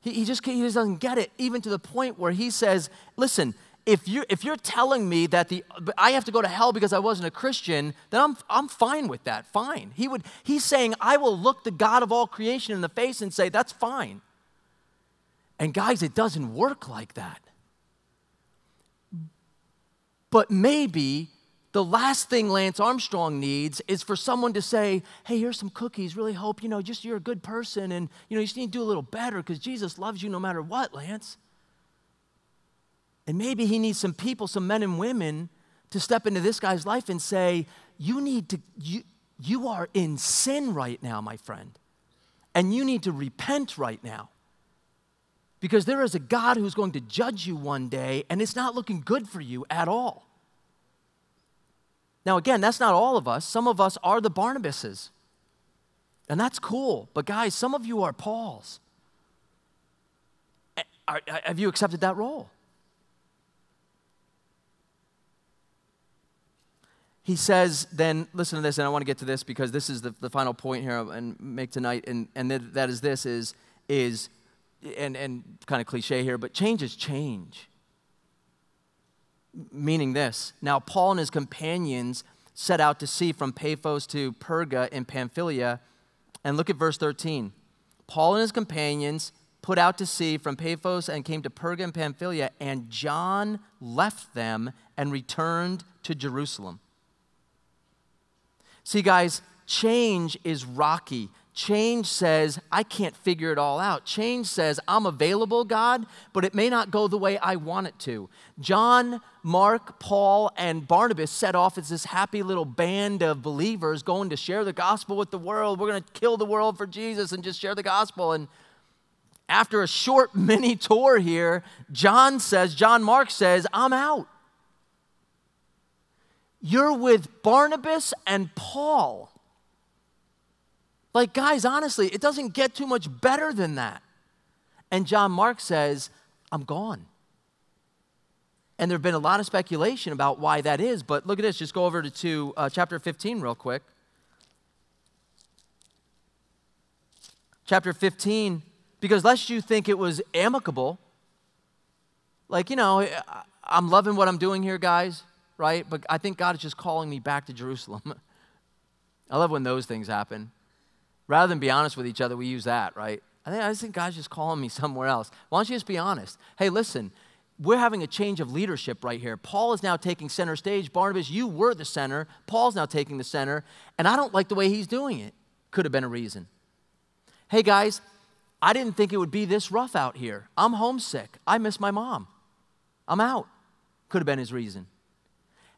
He, he, just, he just doesn't get it, even to the point where he says, Listen, if you're, if you're telling me that the, I have to go to hell because I wasn't a Christian, then I'm, I'm fine with that. Fine. He would, he's saying, I will look the God of all creation in the face and say, That's fine. And guys, it doesn't work like that. But maybe the last thing Lance Armstrong needs is for someone to say, hey, here's some cookies. Really hope, you know, just you're a good person and, you know, you just need to do a little better because Jesus loves you no matter what, Lance. And maybe he needs some people, some men and women, to step into this guy's life and say, you need to, you, you are in sin right now, my friend. And you need to repent right now. Because there is a God who's going to judge you one day, and it's not looking good for you at all. Now, again, that's not all of us. Some of us are the Barnabases. And that's cool. But, guys, some of you are Pauls. Are, have you accepted that role? He says, then, listen to this, and I want to get to this because this is the, the final point here and make tonight, and, and that is this is, is and, and kind of cliche here, but change is change meaning this. Now, Paul and his companions set out to sea from Paphos to Perga in Pamphylia. And look at verse 13. Paul and his companions put out to sea from Paphos and came to Perga in Pamphylia, and John left them and returned to Jerusalem. See, guys, change is rocky. Change says, I can't figure it all out. Change says, I'm available, God, but it may not go the way I want it to. John, Mark, Paul, and Barnabas set off as this happy little band of believers going to share the gospel with the world. We're going to kill the world for Jesus and just share the gospel. And after a short mini tour here, John says, John Mark says, I'm out. You're with Barnabas and Paul. Like, guys, honestly, it doesn't get too much better than that. And John Mark says, I'm gone. And there have been a lot of speculation about why that is, but look at this. Just go over to, uh, chapter 15 real quick. Chapter 15, because lest you think it was amicable, like, you know, I'm loving what I'm doing here, guys, right? But I think God is just calling me back to Jerusalem. I love when those things happen. Rather than be honest with each other, we use that, right? I think I just think God's just calling me somewhere else. Why don't you just be honest? Hey, listen, we're having a change of leadership right here. Paul is now taking center stage. Barnabas, you were the center. Paul's now taking the center, and I don't like the way he's doing it. Could have been a reason. Hey, guys, I didn't think it would be this rough out here. I'm homesick. I miss my mom. I'm out. Could have been his reason.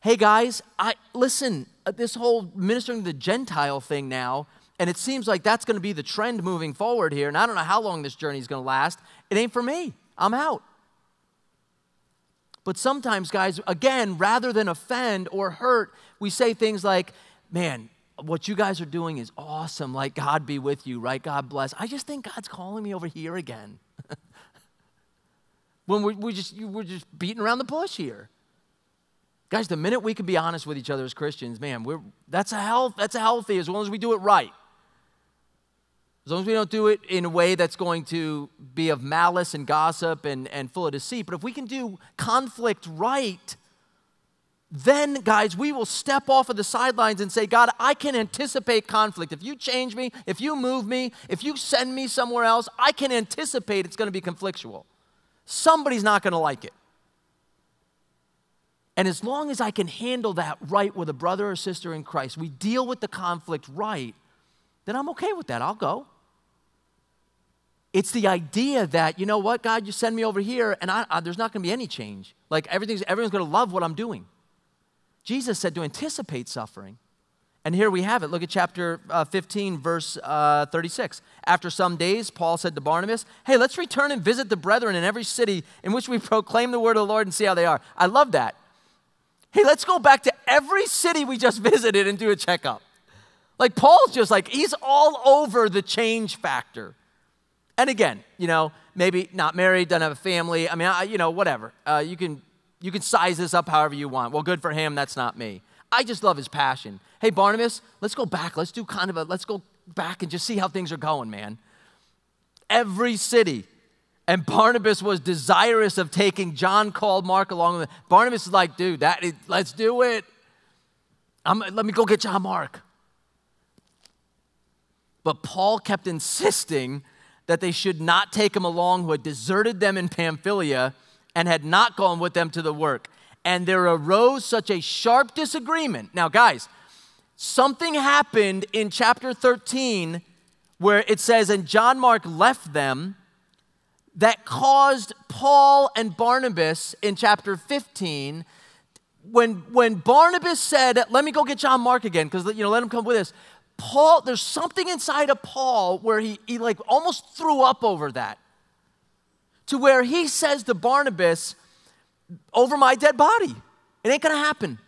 Hey, guys, I listen, uh, this whole ministering to the Gentile thing now, and it seems like that's going to be the trend moving forward here. And I don't know how long this journey is going to last. It ain't for me. I'm out. But sometimes, guys, again, rather than offend or hurt, we say things like, man, what you guys are doing is awesome. Like, God be with you, right? God bless. I just think God's calling me over here again. when we're, we just, we're just beating around the bush here. Guys, the minute we can be honest with each other as Christians, man, we're, that's, a health, that's a healthy as long as we do it right. As long as we don't do it in a way that's going to be of malice and gossip and, and full of deceit. But if we can do conflict right, then, guys, we will step off of the sidelines and say, God, I can anticipate conflict. If you change me, if you move me, if you send me somewhere else, I can anticipate it's going to be conflictual. Somebody's not going to like it. And as long as I can handle that right with a brother or sister in Christ, we deal with the conflict right, then I'm okay with that. I'll go. It's the idea that, you know what, God, you send me over here and I, I, there's not going to be any change. Like everything's, everyone's going to love what I'm doing. Jesus said to anticipate suffering. And here we have it. Look at chapter uh, 15, verse uh, 36. After some days, Paul said to Barnabas, Hey, let's return and visit the brethren in every city in which we proclaim the word of the Lord and see how they are. I love that. Hey, let's go back to every city we just visited and do a checkup. Like Paul's just like, he's all over the change factor. And again, you know, maybe not married, doesn't have a family. I mean, I, you know, whatever. Uh, you can you can size this up however you want. Well, good for him. That's not me. I just love his passion. Hey, Barnabas, let's go back. Let's do kind of a let's go back and just see how things are going, man. Every city. And Barnabas was desirous of taking John called Mark along with him. Barnabas is like, dude, that is, let's do it. I'm, let me go get John Mark. But Paul kept insisting that they should not take him along who had deserted them in Pamphylia and had not gone with them to the work. And there arose such a sharp disagreement. Now, guys, something happened in chapter 13 where it says, And John Mark left them that caused Paul and Barnabas in chapter 15 when, when Barnabas said, Let me go get John Mark again, because you know, let him come with us. Paul, there's something inside of Paul where he, he like almost threw up over that. To where he says to Barnabas, over my dead body. It ain't gonna happen.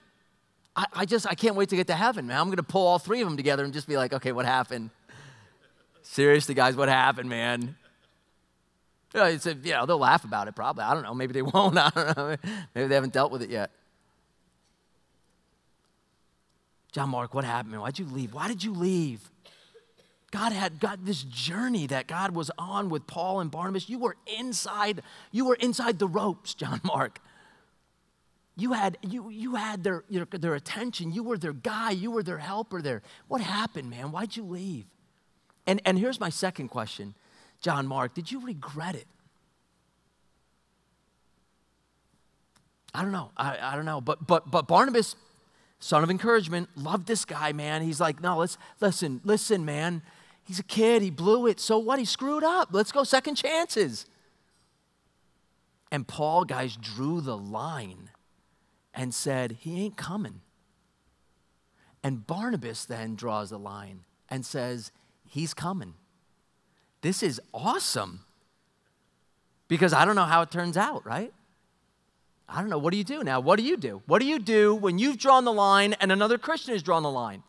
I, I just, I can't wait to get to heaven, man. I'm gonna pull all three of them together and just be like, okay, what happened? Seriously, guys, what happened, man? You know, it's you know, they'll laugh about it probably. I don't know. Maybe they won't. I don't know. Maybe they haven't dealt with it yet. John Mark, what happened? Why'd you leave? Why did you leave? God had got this journey that God was on with Paul and Barnabas. You were inside, you were inside the ropes, John Mark. You had, you, you had their, your, their attention. You were their guy. You were their helper there. What happened, man? Why'd you leave? And, and here's my second question John Mark, did you regret it? I don't know. I, I don't know. But, but, but Barnabas son of encouragement, loved this guy, man. He's like, no, let's listen, listen, man. He's a kid, he blew it. So what? He screwed up. Let's go second chances. And Paul, guys, drew the line and said, He ain't coming. And Barnabas then draws the line and says, He's coming. This is awesome. Because I don't know how it turns out, right? I don't know. What do you do now? What do you do? What do you do when you've drawn the line and another Christian has drawn the line?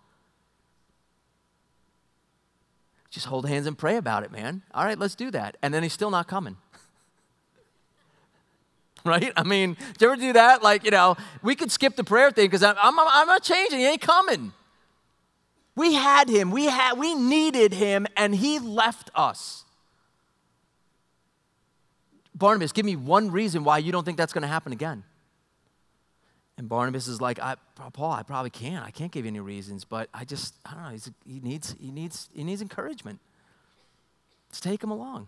Just hold hands and pray about it, man. All right, let's do that. And then he's still not coming. right? I mean, did you ever do that? Like, you know, we could skip the prayer thing because I'm, I'm, I'm not changing. He ain't coming. We had him. We had we needed him, and he left us. Barnabas, give me one reason why you don't think that's going to happen again. And Barnabas is like, I, Paul, I probably can't. I can't give you any reasons, but I just, I don't know. he needs, he needs, he needs encouragement. Let's take him along.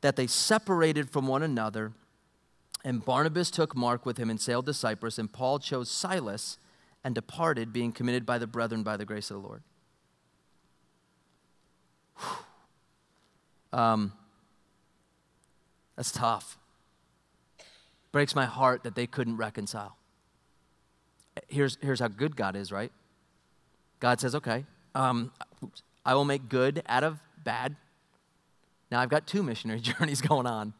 That they separated from one another and Barnabas took Mark with him and sailed to Cyprus, and Paul chose Silas and departed, being committed by the brethren by the grace of the Lord. Um, that's tough. Breaks my heart that they couldn't reconcile. Here's, here's how good God is, right? God says, okay, um, I will make good out of bad. Now I've got two missionary journeys going on.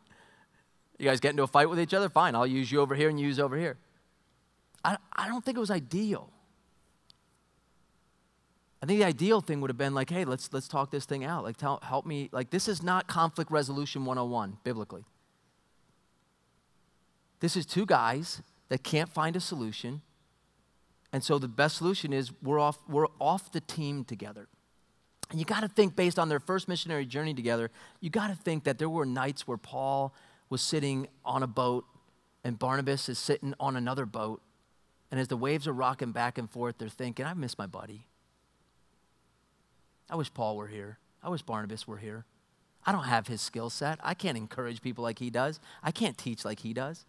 You guys get into a fight with each other? Fine, I'll use you over here and use over here. I, I don't think it was ideal. I think the ideal thing would have been like, hey, let's, let's talk this thing out. Like, tell, help me. Like, this is not conflict resolution 101 biblically. This is two guys that can't find a solution. And so the best solution is we're off, we're off the team together. And you got to think, based on their first missionary journey together, you got to think that there were nights where Paul was sitting on a boat and Barnabas is sitting on another boat. And as the waves are rocking back and forth, they're thinking, I miss my buddy. I wish Paul were here. I wish Barnabas were here. I don't have his skill set. I can't encourage people like he does. I can't teach like he does.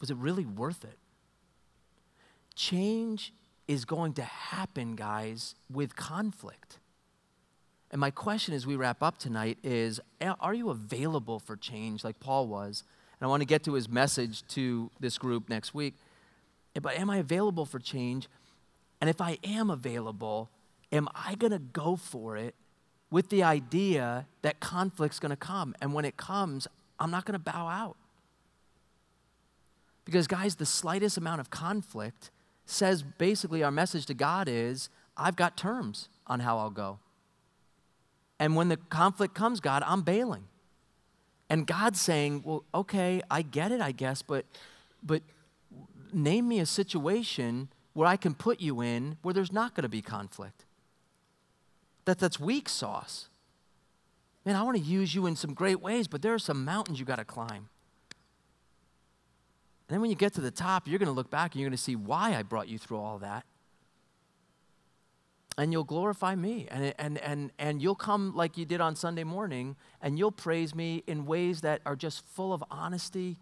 Was it really worth it? Change is going to happen, guys, with conflict. And my question as we wrap up tonight is Are you available for change like Paul was? And I want to get to his message to this group next week. Eh, but am I available for change? And if I am available, am I going to go for it with the idea that conflict's going to come? And when it comes, I'm not going to bow out. Because, guys, the slightest amount of conflict says basically our message to God is I've got terms on how I'll go. And when the conflict comes, God, I'm bailing. And God's saying, well, okay, I get it, I guess, but, but name me a situation where I can put you in where there's not going to be conflict. That, that's weak sauce. Man, I want to use you in some great ways, but there are some mountains you got to climb. And then when you get to the top, you're going to look back and you're going to see why I brought you through all that and you'll glorify me and, and, and, and you'll come like you did on sunday morning and you'll praise me in ways that are just full of honesty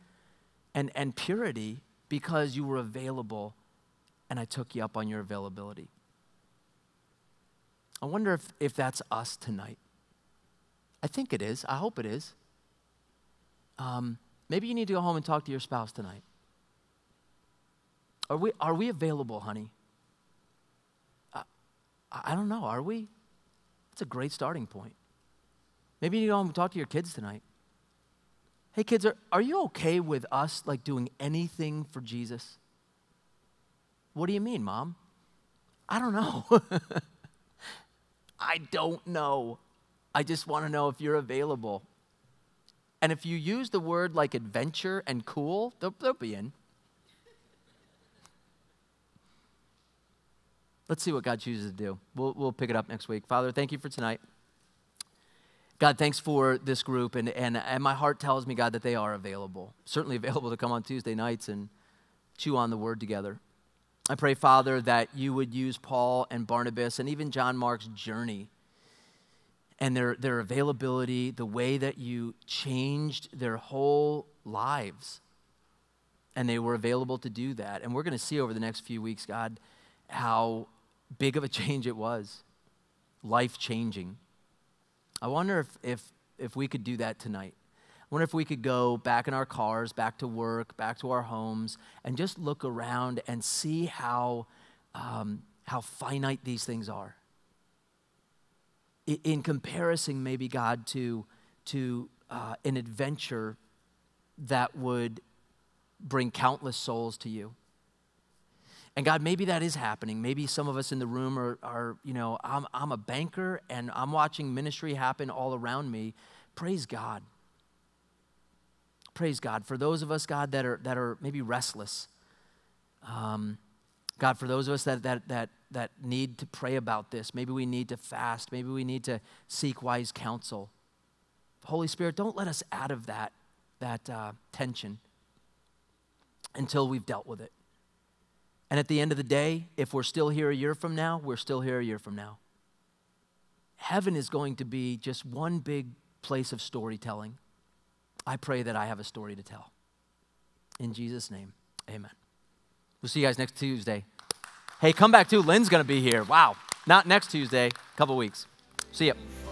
and, and purity because you were available and i took you up on your availability. I wonder if, if that's us tonight. I think it is. I hope it is. Um, maybe you need to go home and talk to your spouse tonight. Are we, are we available honey I don't know. Are we? That's a great starting point. Maybe you need to go home and talk to your kids tonight. Hey, kids, are, are you okay with us like doing anything for Jesus? What do you mean, mom? I don't know. I don't know. I just want to know if you're available. And if you use the word like adventure and cool, they'll, they'll be in. Let's see what God chooses to do. We'll, we'll pick it up next week. Father, thank you for tonight. God, thanks for this group. And, and, and my heart tells me, God, that they are available, certainly available to come on Tuesday nights and chew on the word together. I pray, Father, that you would use Paul and Barnabas and even John Mark's journey and their, their availability, the way that you changed their whole lives. And they were available to do that. And we're going to see over the next few weeks, God, how big of a change it was, life changing. I wonder if, if, if we could do that tonight. I wonder if we could go back in our cars, back to work, back to our homes, and just look around and see how, um, how finite these things are in comparison, maybe, God, to, to uh, an adventure that would bring countless souls to you. And God, maybe that is happening. Maybe some of us in the room are, are you know, I'm, I'm a banker and I'm watching ministry happen all around me. Praise God. Praise God. For those of us, God, that are, that are maybe restless, um, God, for those of us that, that, that, that need to pray about this, maybe we need to fast, maybe we need to seek wise counsel. Holy Spirit, don't let us out of that, that uh, tension until we've dealt with it. And at the end of the day, if we're still here a year from now, we're still here a year from now. Heaven is going to be just one big place of storytelling. I pray that I have a story to tell. In Jesus' name, amen. We'll see you guys next Tuesday. Hey, come back too. Lynn's going to be here. Wow. Not next Tuesday, a couple weeks. See ya.